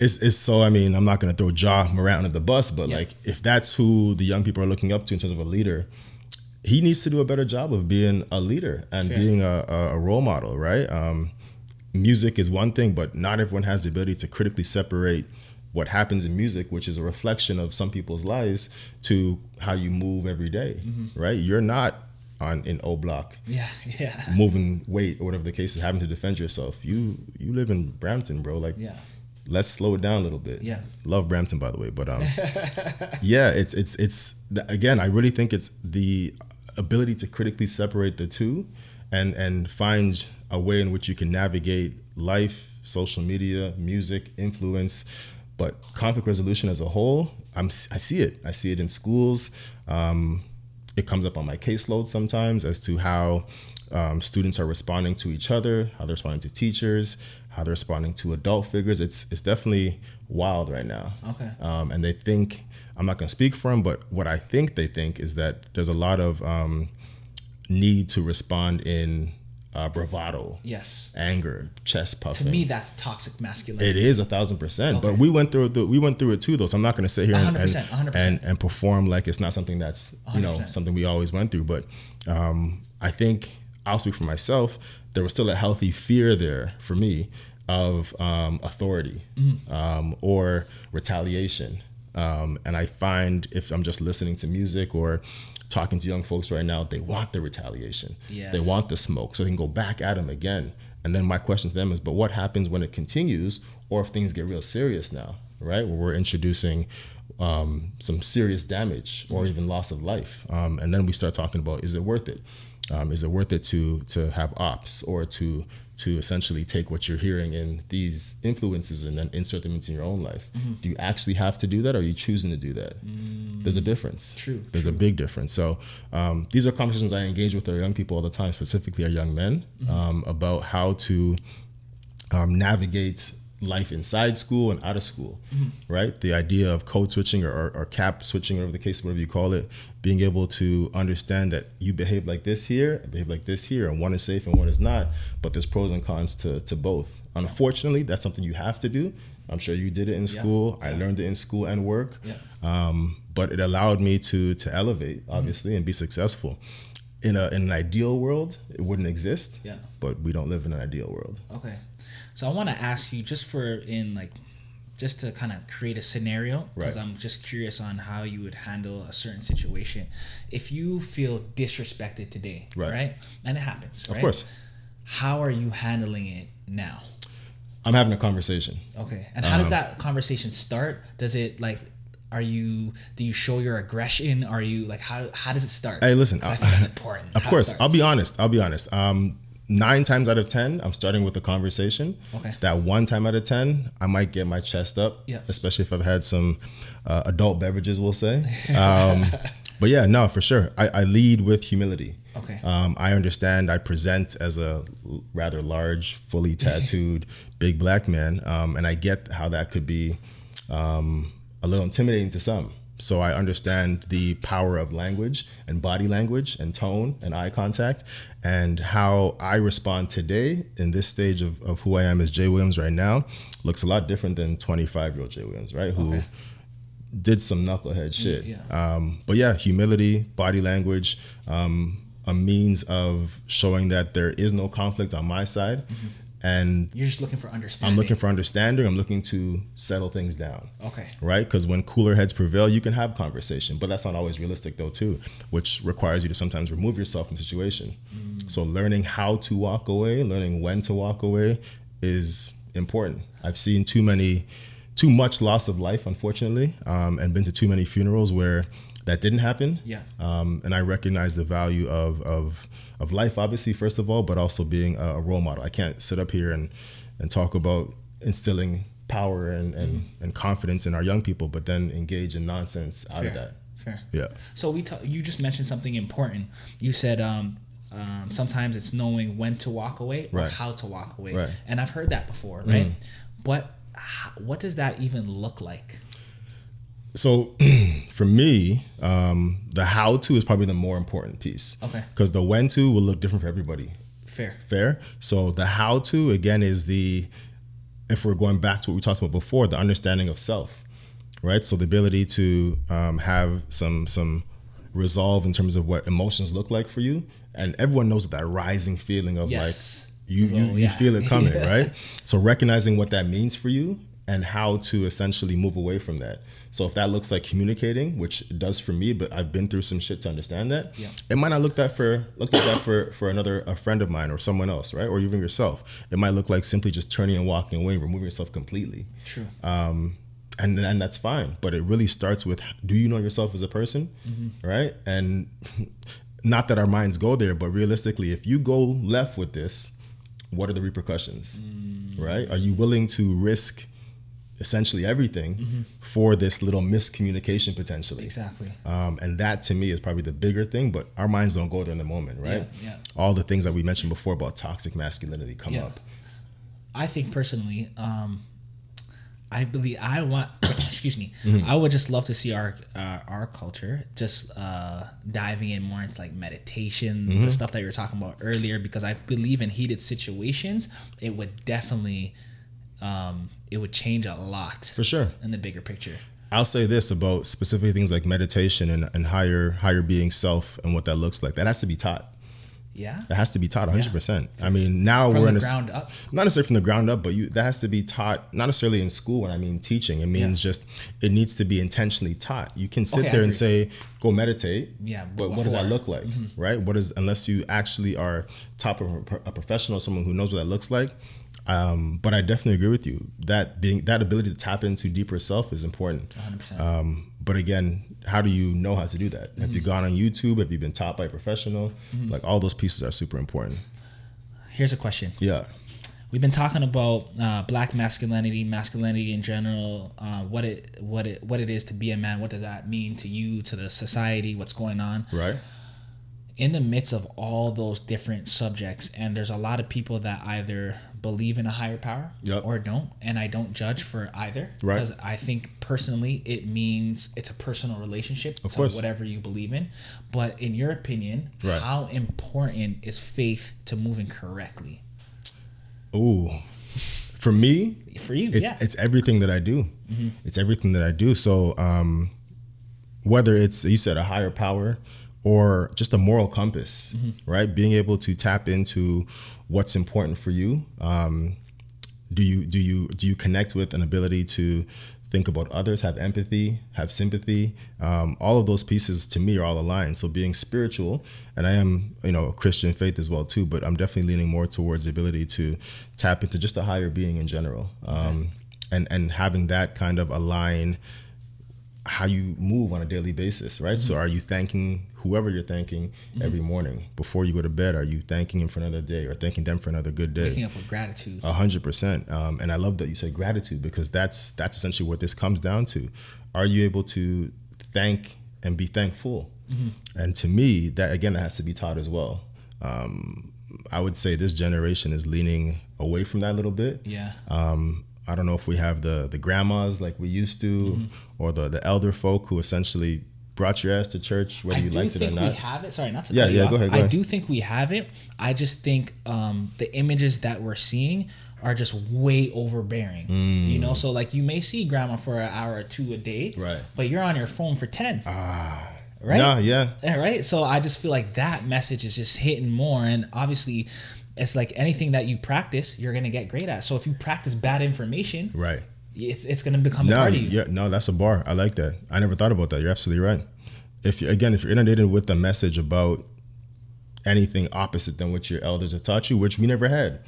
It's, it's so I mean I'm not gonna throw Ja Morant under the bus, but Yeah. like if that's who the young people are looking up to in terms of a leader, he needs to do a better job of being a leader and Fair. being a, a, a role model, right? Um, music is one thing, but not everyone has the ability to critically separate what happens in music, which is a reflection of some people's lives, to how you move every day, Mm-hmm. right? You're not on in O Block *laughs* Yeah, yeah, moving weight or whatever the case is, having to defend yourself. You you live in Brampton, bro. Like yeah. let's slow it down a little bit. Yeah. Love Brampton, by the way, but um, *laughs* yeah, it's it's it's again. I really think it's the ability to critically separate the two, and and find a way in which you can navigate life, social media, music, influence, but conflict resolution as a whole. I'm I see it. I see it in schools. Um, it comes up on my caseload sometimes as to how um, students are responding to each other, how they're responding to teachers, how they're responding to adult figures. It's it's definitely wild right now. Okay. Um, and they think I'm not going to speak for them, but what I think they think is that there's a lot of um, need to respond in uh, bravado, Yes. anger, chest puffing. To me, that's toxic masculinity. It is a thousand percent, but we went through the, we went through it too, though. So I'm not going to sit here and, 100%, and, 100%. and and perform like it's not something that's you know 100%. something we always went through. But um, I think I'll speak for myself. There was still a healthy fear there for me of um, authority Mm-hmm. um, or retaliation. Um, and I find if I'm just listening to music or talking to young folks right now, they want the retaliation. Yes. They want the smoke, so they can go back at them again. And then my question to them is, but what happens when it continues, or if things get real serious now, right? Where we're introducing um, some serious damage or even loss of life, um, and then we start talking about, is it worth it? Um, is it worth it to to have ops or to to essentially take what you're hearing in these influences and then insert them into your own life? Do you actually have to do that, or are you choosing to do that? There's a difference. True, There's a big difference. So um, these are conversations I engage with our young people all the time, specifically our young men, um, about how to um, navigate life inside school and out of school, right? The idea of code switching or, or, or cap switching, whatever the case, whatever you call it, being able to understand that you behave like this here, behave like this here, and one is safe and one is not, but there's pros and cons to, to both. Unfortunately, that's something you have to do. I'm sure you did it in Yeah. school. I learned it in school and work. Yeah. Um, but it allowed me to to elevate, obviously, and be successful. In a in an ideal world, it wouldn't exist. Yeah. But we don't live in an ideal world. Okay. So I want to ask you just for in like just to kind of create a scenario because Right. I'm just curious on how you would handle a certain situation. If you feel disrespected today, Right. right? And it happens, Of right? course. How are you handling it now? I'm having a conversation. Okay. And how Um, does that conversation start? Does it like are you do you show your aggression? Are you like how how does it start? Hey, listen, I I- think that's *laughs* important. Of how course, I'll be honest. I'll be honest. Um, nine times out of ten, I'm starting with a conversation. Okay. That one time out of ten, I might get my chest up. Yeah. Especially if I've had some uh, adult beverages, we'll say. Um, *laughs* but yeah, no, for sure. I, I lead with humility. Okay. Um, I understand. I present as a rather large, fully *laughs* tattooed, big black man, um, and I get how that could be um, a little intimidating to some. So I understand the power of language and body language and tone and eye contact, and how I respond today in this stage of, of who I am as Jay Williams right now looks a lot different than 25 year old Jay Williams, right? Who Okay. did some knucklehead shit. yeah. Um, but yeah, humility, body language, um, a means of showing that there is no conflict on my side. And You're just looking for understanding. I'm looking for understanding. I'm looking to settle things down. Okay. Right? Because when cooler heads prevail, you can have conversation, but that's not always realistic, though, too, which requires you to sometimes remove yourself from the situation. So, learning how to walk away, learning when to walk away is important. I've seen too many, too much loss of life, unfortunately, um, and been to too many funerals where that didn't happen. Yeah. Um, and I recognize the value of, of of life, obviously, first of all, but also being a, role model. I can't sit up here and and talk about instilling power and and, and confidence in our young people, but then engage in nonsense out of that. Fair. Yeah. So we ta- you just mentioned something important. You said um, Um, sometimes it's knowing when to walk away or Right. how to walk away. Right. And I've heard that before, right? But h- what does that even look like? So *clears throat* for me, um, the how to is probably the more important piece. Okay. Because the when to will look different for everybody. Fair. Fair. So the how to again is the if we're going back to what we talked about before, the understanding of self, right? So the ability to um, have some some resolve in terms of what emotions look like for you, and everyone knows that rising feeling of Yes. like you you, Oh, you feel it coming, *laughs* Yeah. right? So recognizing what that means for you and how to essentially move away from that. So if that looks like communicating, which it does for me, but I've been through some shit to understand that. Yeah. It might not look that for look like that for for another a friend of mine or someone else, right? Or even yourself. It might look like simply just turning and walking away, removing yourself completely. True. Um, and and that's fine. But it really starts with do you know yourself as a person, right? And *laughs* not that our minds go there, but realistically, if you go left with this, what are the repercussions, right? Are you willing to risk essentially everything for this little miscommunication potentially? Exactly. Um, and that to me is probably the bigger thing, but our minds don't go there in the moment, right? Yeah, yeah. All the things that we mentioned before about toxic masculinity come Yeah. up. I think personally, um, I believe I want. *coughs* excuse me. Mm-hmm. I would just love to see our uh, our culture just uh, diving in more into like meditation, Mm-hmm. the stuff that you were talking about earlier. Because I believe in heated situations, it would definitely, um, it would change a lot For sure. in the bigger picture. I'll say this about specific things like meditation and, and higher higher being self and what that looks like. That has to be taught. Yeah, That has to be taught 100%. I mean, now from we're in a ground up. not necessarily from the ground up, but you that has to be taught not necessarily in school when I mean teaching. It means Yeah. just it needs to be intentionally taught. You can sit Okay, there and say, go meditate. Yeah, But what does that look like? Mm-hmm. Right? What is unless you actually are top of a, a professional, someone who knows what that looks like. Um, but I definitely agree with you. That being that ability to tap into deeper self is important. 100%. Um, but again, how do you know how to do that? Have you Mm-hmm. gone on YouTube? Have you been taught by a professional? Like all those pieces are super important. Here's a question. Yeah. We've been talking about uh, black masculinity, masculinity in general, uh, what it what it what it is to be a man. What does that mean to you, to the society? What's going on Right. in the midst of all those different subjects? And there's a lot of people that either believe in a higher power Yep. or don't, and I don't judge for either Right. because I think personally it means it's a personal relationship Of to course. whatever you believe in. But in your opinion, Right. how important is faith to moving correctly Ooh. For me, for you? it's yeah. it's everything that I do. It's everything that I do. So um, whether it's you said a higher power or just a moral compass, right? Being able to tap into what's important for you. Um, do you do you do you connect with an ability to think about others, have empathy, have sympathy? Um, all of those pieces to me are all aligned. So being spiritual, and I am you know Christian faith as well too, but I'm definitely leaning more towards the ability to tap into just a higher being in general, um, and and having that kind of align how you move on a daily basis, right? So are you thanking whoever you're thanking every morning before you go to bed? Are you thanking him for another day or thanking them for another good day? waking up with gratitude. A hundred percent. Um, and I love that you said gratitude because that's that's essentially what this comes down to. Are you able to thank and be thankful? And to me, that again, that has to be taught as well. Um, I would say this generation is leaning away from that a little bit. Yeah. Um, I don't know if we have the the grandmas like we used to, Mm-hmm. Or the the elder folk who essentially brought your ass to church, whether I you liked it or think not. we have it. Sorry, not to Yeah, yeah, go ahead, go I ahead. do think we have it. I just think um, the images that we're seeing are just way overbearing. You know, so like you may see grandma for an hour or two a day, Mm. Right. But you're on your phone for ten, ah, right? Nah, yeah, Yeah, right. So I just feel like that message is just hitting more, and obviously, it's like anything that you practice, you're gonna get great at. So if you practice bad information, right. It's it's gonna become No, part of you. yeah, no, that's a bar. I like that. I never thought about that. You're absolutely right. If you, again, if you're inundated with a message about anything opposite than what your elders have taught you, which we never had,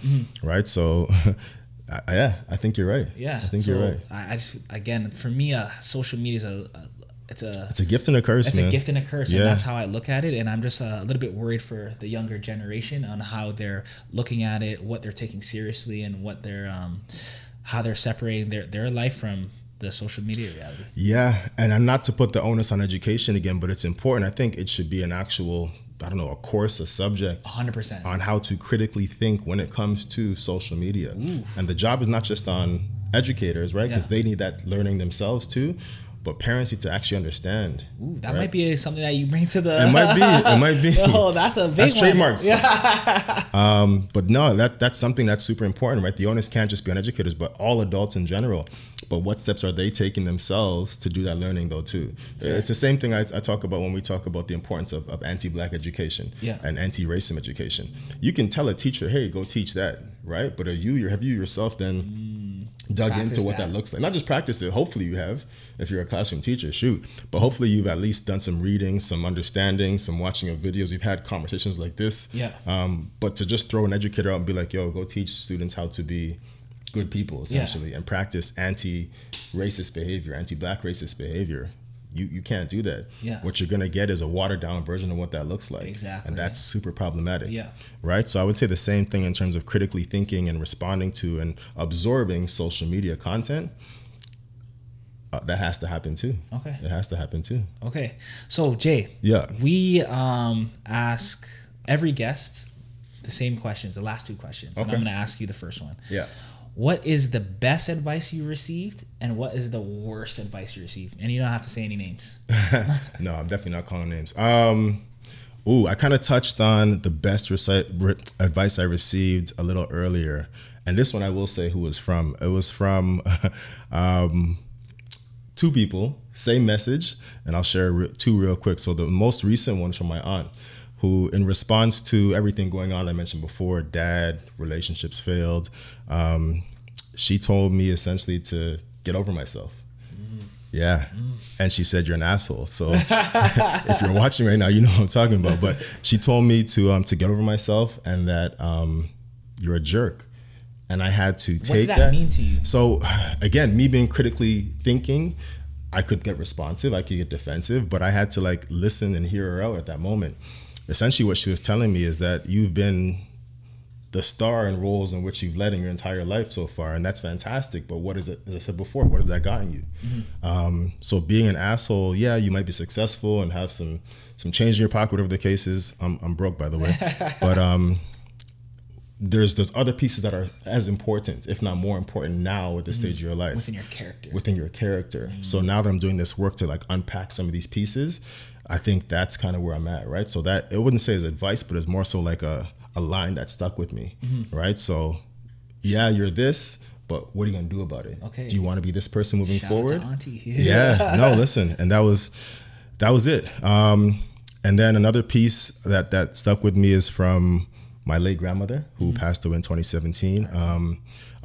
right? So, *laughs* I, yeah, I think you're right. Mm-hmm. Yeah, I think so you're right. I, I just again for me, uh, social media is a, a it's a It's a gift and a curse, it's man. a gift and a curse, Yeah. and that's how I look at it. And I'm just uh, a little bit worried for the younger generation on how they're looking at it, what they're taking seriously, and what they're um, how they're separating their their life from the social media reality. Yeah, and I'm not to put the onus on education again, but it's important. I think it should be an actual I don't know, a course, a subject 100%. on how to critically think when it comes to social media. And the job is not just on educators, right? Because Yeah. they need that learning themselves too. But parents need to actually understand. Ooh, that right? might be something that you bring to the. It might be. It might be. *laughs* oh, that's a big That's one. trademarks. Yeah. *laughs* Um, but no, that that's something that's super important, right? The onus can't just be on educators, but all adults in general. But what steps are they taking themselves to do that learning, though? Too. It's the same thing I, I talk about when we talk about the importance of, of anti-black education Yeah. and anti-racism education. You can tell a teacher, "Hey, go teach that," right? But are you have you yourself then dug Practice into what that. that looks like? Not just practice it. Hopefully, you have. If you're a classroom teacher, shoot. But hopefully, you've at least done some reading, some understanding, some watching of videos. You've had conversations like this. Yeah. Um, but to just throw an educator out and be like, yo, go teach students how to be good people, essentially, and practice anti racist behavior, anti black racist behavior. You, you can't do that. Yeah. What you're going to get is a watered down version of what that looks like. Exactly. And that's super problematic. Yeah. Right? So I would say the same thing in terms of critically thinking and responding to and absorbing social media content. Uh, that has to happen too. Okay. It has to happen too. Okay. So Jay, Yeah. we um ask every guest the same questions, the last two questions, and Okay. I'm going to ask you the first one. Yeah. What is the best advice you received, and what is the worst advice you received? And you don't have to say any names. *laughs* no, I'm definitely not calling names. Um, ooh, I kind of touched on the best re- advice I received a little earlier, and this one I will say who was from. It was from *laughs* um, two people, same message, and I'll share re- two real quick. So the most recent one is from my aunt, who, in response to everything going on I mentioned before, dad relationships failed. Um, she told me essentially to get over myself. Yeah. And she said, You're an asshole. So *laughs* if you're watching right now, you know what I'm talking about. But she told me to um, to get over myself and that um, you're a jerk. And I had to take What did that, mean to you? So *sighs* again, me being critically thinking, I could get responsive, I could get defensive, but I had to like listen and hear her out at that moment. Essentially, what she was telling me is that you've been the star in roles in which you've led in your entire life so far, and that's fantastic. But what is it? As I said before, what has that gotten you? Um, so being an asshole, yeah, you might be successful and have some some change in your pocket, whatever the case is. I'm, I'm broke, by the way, *laughs* but um, there's those other pieces that are as important, if not more important, now at this mm-hmm. stage of your life Within your character. within your character. Mm-hmm. So now that I'm doing this work to like unpack some of these pieces, I think that's kind of where I'm at, right? So that it wouldn't say as advice, but it's more so like a, a line that stuck with me, mm-hmm. right? So yeah, you're this, but what are you gonna do about it? Okay. Do you want to be this person moving Shout forward? Auntie. *laughs* yeah no listen and that was that was it um and then another piece that that stuck with me is from my late grandmother who passed away in 2017 um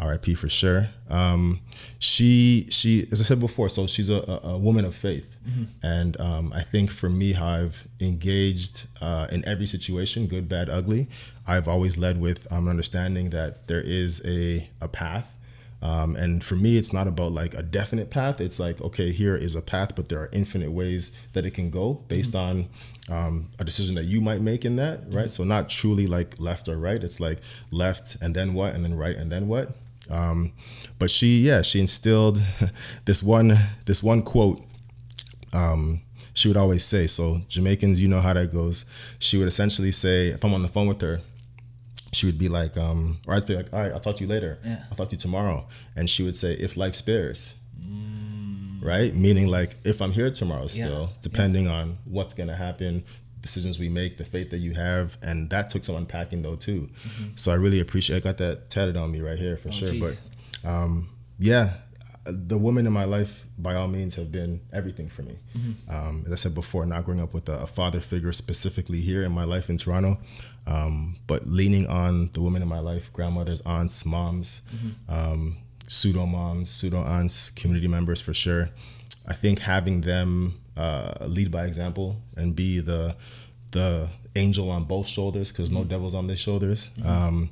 rip for sure. Um she she as i said before so she's a, a, woman of faith. And um, i think for me how i've engaged uh, in every situation good bad ugly i've always led with um, understanding that there is a a path um, and for me, it's not about like a definite path. It's like, okay, here is a path, but there are infinite ways that it can go based on um, a decision that you might make in that, right? So not truly like left or right. It's like left and then what, and then right and then what. Um, but she, yeah, she instilled *laughs* this one, this one quote. Um, she would always say, so Jamaicans, you know how that goes. She would essentially say, if I'm on the phone with her, she would be like, um, or I'd be like, all right, I'll talk to you later. Yeah. I'll talk to you tomorrow. And she would say, if life spares. Right? Meaning like if I'm here tomorrow still, Yeah. depending on what's gonna happen, decisions we make, the faith that you have. And that took some unpacking though too. So I really appreciate I got that tatted on me right here for sure. geez. But um, yeah, the women in my life by all means have been everything for me. Um, as I said before, not growing up with a, a father figure specifically here in my life in Toronto, um, but leaning on the women in my life, grandmothers, aunts, moms, um, pseudo moms, pseudo aunts, community members for sure. I think having them uh, lead by example and be the the angel on both shoulders because no devils on their shoulders. Um,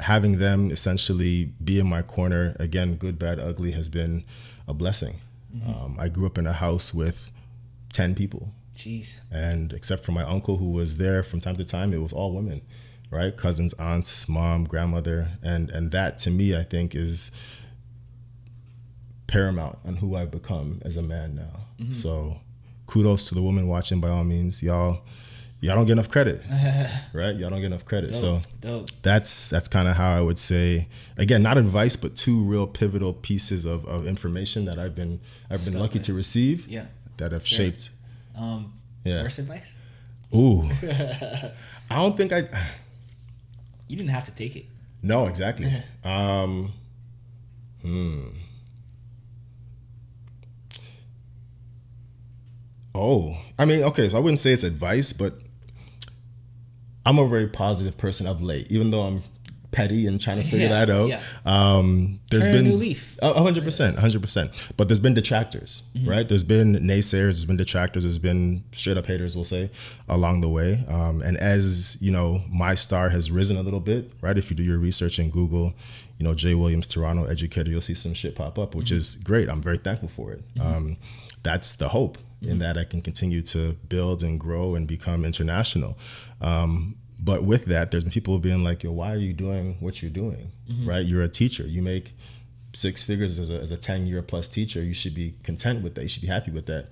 having them essentially be in my corner again, good, bad, ugly, has been a blessing. Um, I grew up in a house with ten people, Jeez. and except for my uncle who was there from time to time, it was all women, right? Cousins, aunts, mom, grandmother, and and that to me, I think is paramount on who I've become as a man now. Mm-hmm. So, kudos to the women watching. By all means, y'all, y'all don't get enough credit, *laughs* right? Y'all don't get enough credit. So Dope. that's that's kind of how I would say. Again, not advice, but two real pivotal pieces of, of information that I've been I've been lucky to receive. Yeah. That have shaped. Um, Yeah. worst advice? Ooh. *laughs* I don't think I. You didn't have to take it. No, exactly. *laughs* um, hmm. Oh, I mean, okay, so I wouldn't say it's advice, but I'm a very positive person of late, even though I'm petty and trying to figure Yeah, that out. yeah. Um, there's Turn a been new leaf. A hundred percent, a hundred percent. But there's been detractors, Mm-hmm. right? There's been naysayers, there's been detractors, there's been straight up haters, we'll say, along the way. Um, and as you know, my star has risen a little bit, right? If you do your research in Google, you know, Jay Williams, Toronto educator, you'll see some shit pop up, which is great. I'm very thankful for it. Um, that's the hope in that I can continue to build and grow and become international. Um, but with that, there's been people being like, "Yo, why are you doing what you're doing? Right? You're a teacher. You make six figures as a, as a 10 year plus teacher. You should be content with that. You should be happy with that."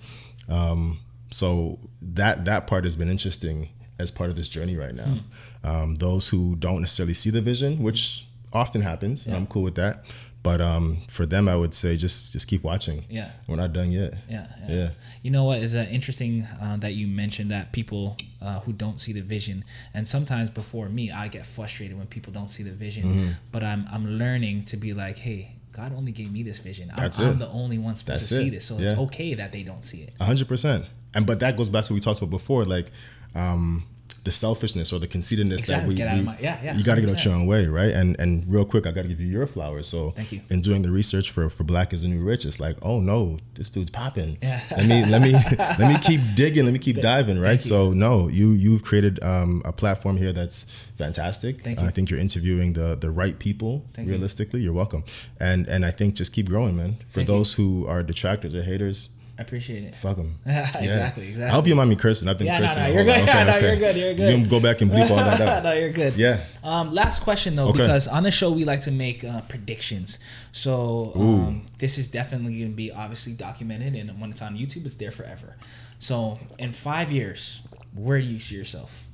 Um, so that that part has been interesting as part of this journey right now. Um, those who don't necessarily see the vision, which often happens, and I'm cool with that. But um, for them, I would say just just keep watching. Yeah. we're not done yet. Yeah, yeah. Yeah. You know what is uh, interesting uh, that you mentioned that people uh, who don't see the vision, and sometimes before me, I get frustrated when people don't see the vision. Mm-hmm. But I'm I'm learning to be like, hey, God only gave me this vision. I'm, I'm the only one supposed That's to see this, so it's okay that they don't see it. A hundred percent. And but that goes back to what we talked about before, like um, the selfishness or the conceitedness Exactly. that we, Get out of we- my- yeah, yeah, you got to get out your own way, right? And and real quick, I got to give you your flowers. So Thank you. in doing the research for for Black is the New Rich, it's like, oh no, this dude's popping. Yeah. Let me let me *laughs* let me keep digging. Let me keep diving, right? you. So no, you you've created um, a platform here that's fantastic. Thank you. I think you're interviewing the the right people. Thank you. realistically, you. are welcome. And and I think just keep growing, man. For Thank you. those who are detractors or haters. I appreciate it. Fuck them. *laughs* Exactly, exactly. I hope you mind me cursing. I've been Yeah, no, cursing. no, a you're good. *laughs* lot. Yeah, *laughs* no, you're good, you're good. You can go back and bleep all that out. no, you're good. Yeah. Um, last question though, Okay. because on the show we like to make uh, predictions. So um, this is definitely going to be obviously documented, and when it's on YouTube, it's there forever. So in five years, where do you see yourself?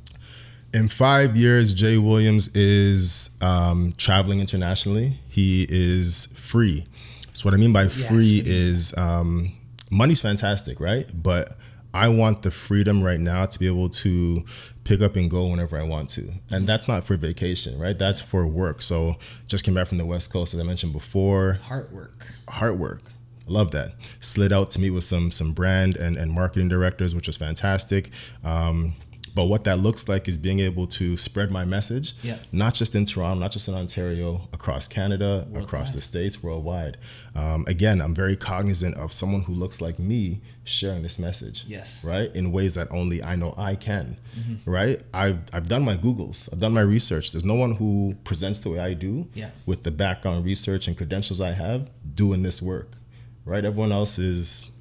In five years, Jay Williams is um, traveling internationally. He is free. So what I mean by free you is um, money's fantastic, right? But I want the freedom right now to be able to pick up and go whenever I want to. And that's not for vacation, right? That's for work. So just came back from the West Coast, as I mentioned before. Heart work. hard work. Love that. Slid out to meet with some some brand and, and marketing directors, which was fantastic. Um, but what that looks like is being able to spread my message, Yeah. not just in Toronto, not just in Ontario, across Canada, across the states, worldwide. Um, again, I'm very cognizant of someone who looks like me sharing this message. Yes. Right in ways that only I know I can. Right. I've I've done my Googles. I've done my research. There's no one who presents the way I do Yeah. with the background research and credentials I have doing this work, right? Everyone else is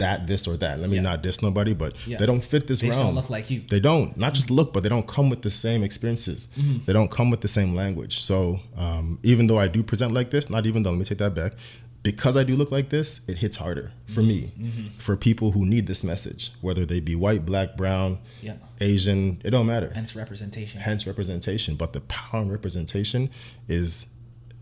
that, this, or that. Let me Yeah. not diss nobody, but Yeah. they don't fit this They realm. don't look like you. They don't. Not just look, but they don't come with the same experiences. Mm-hmm. They don't come with the same language. So um, even though I do present like this, not even though, let me take that back. Because I do look like this, it hits harder for me, Mm-hmm. for people who need this message, whether they be white, black, brown, Yeah. Asian, it don't matter Hence representation. hence representation. But the power and representation is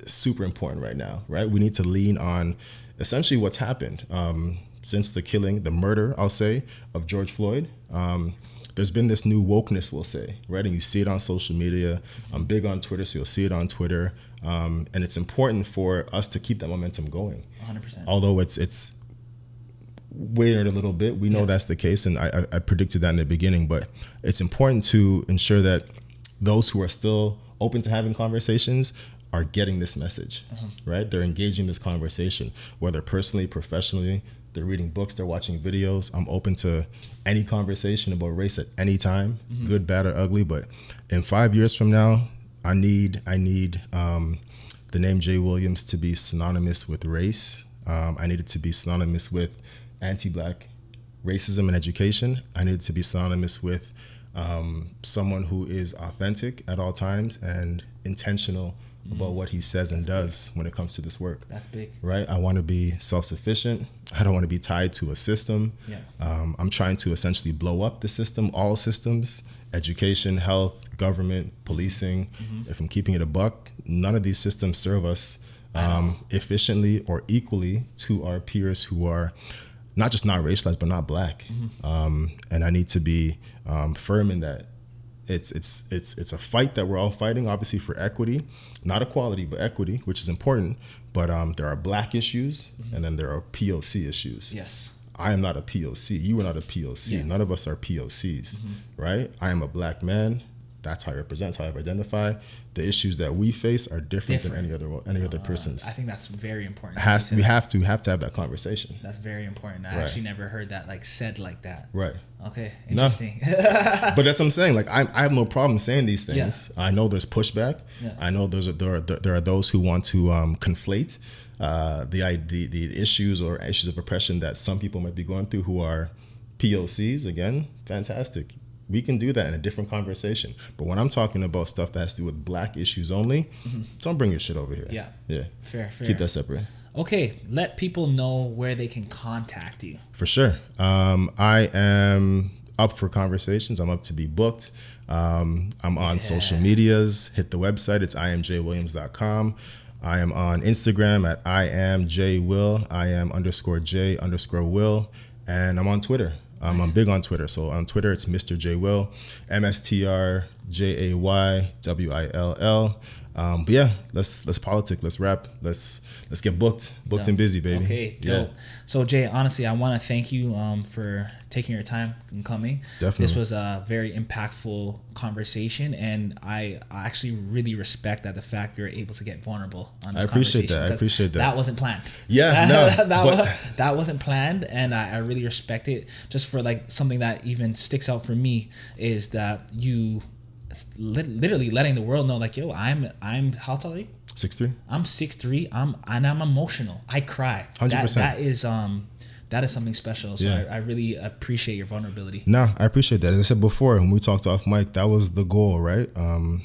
super important right now, right? We need to lean on essentially what's happened um, since the killing, the murder, I'll say, of George Floyd. Um, there's been this new wokeness, we'll say, right? And you see it on social media. I'm big on Twitter, so you'll see it on Twitter. Um, and it's important for us to keep that momentum going. 100%. Although it's it's wavered a little bit, we know Yeah. that's the case, and I, I, I predicted that in the beginning. But it's important to ensure that those who are still open to having conversations are getting this message, right? They're engaging this conversation, whether personally, professionally. They're reading books, they're watching videos. I'm open to any conversation about race at any time, good, bad, or ugly. But in five years from now, I need I need um, the name Jay Williams to be synonymous with race. Um, I need it to be synonymous with anti-black racism in education. I need it to be synonymous with um, someone who is authentic at all times and intentional about what he says and does when it comes to this work. That's big. Right? I want to be self-sufficient. I don't want to be tied to a system. Yeah. Um, I'm trying to essentially blow up the system, all systems, education, health, government, policing. Mm-hmm. If I'm keeping it a buck, none of these systems serve us um, efficiently or equally to our peers who are not just not racialized, but not black. Mm-hmm. Um, and I need to be um, firm in that it's it's it's it's a fight that we're all fighting, obviously for equity, not equality, but equity, which is important. But um, there are black issues, and then there are POC issues. Yes. I am not a POC. You are not a POC. Yeah. None of us are POCs, right? I am a black man. That's how I represent, how I identify. The issues that we face are different, Different. than any other any other person's. I think that's very important. Has we have to have to have that conversation, That's very important. I Right. actually never heard that like said like that. right? Okay, No. interesting. *laughs* but that's what I'm saying. Like I, I have no problem saying these things. Yeah. I know there's pushback. Yeah. I know there's a, there are there are those who want to um, conflate uh, the, the the issues or issues of oppression that some people might be going through who are POCs. Again, fantastic. We can do that in a different conversation. But when I'm talking about stuff that has to do with black issues only, don't bring your shit over here. Mm-hmm. Yeah. Yeah. fair, fair. Keep that separate. Okay, let people know where they can contact you. For sure. Um, I am up for conversations. I'm up to be booked. Um, I'm on social medias. Hit the website. It's imjwilliams.com. I am on Instagram at I am J Will. I am underscore J underscore Will. And I'm on Twitter. Um, I'm big on Twitter. So on Twitter, it's Mr. J Will, M S T R J A Y W I L L. Um, but yeah, let's let's politic, let's rap, let's let's get booked, booked and busy, baby. Okay, Yeah. dope. So Jay, honestly, I want to thank you um, for taking your time and coming. Definitely. This was a very impactful conversation, and I actually really respect that the fact you're able to get vulnerable on this I appreciate that. I appreciate that. That wasn't planned. Yeah, *laughs* that, no, that, but- wa- that wasn't planned, and I, I really respect it. Just for like something that even sticks out for me is that you literally letting the world know, like, yo, I'm I'm how tall are you? Six three. I'm six three. I'm and I'm emotional. I cry. That, 100%. that is um that is something special. So Yeah. I, I really appreciate your vulnerability. No, I appreciate that. As I said before, when we talked off mic, that was the goal, right? Um,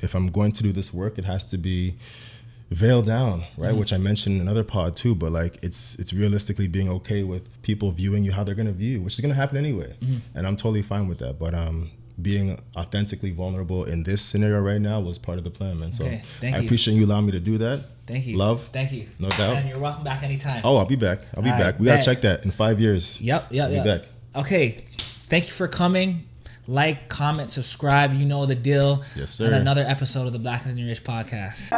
if I'm going to do this work, it has to be veiled down, right? Mm-hmm. Which I mentioned in another pod too. But like, it's it's realistically being okay with people viewing you how they're gonna view, you, which is gonna happen anyway, Mm-hmm. and I'm totally fine with that. But um, being authentically vulnerable in this scenario right now was part of the plan, man. So Okay, thank I you. appreciate you allowing me to do that. Thank you. Love. Thank you. No doubt. And you're welcome back anytime. Oh, I'll be back. I'll be All right, back. We gotta check that in five years. Yep. Yep. I'll be yep. back. Okay. Thank you for coming. Like, comment, subscribe. You know the deal. Yes, sir. And another episode of the Black and Rich podcast.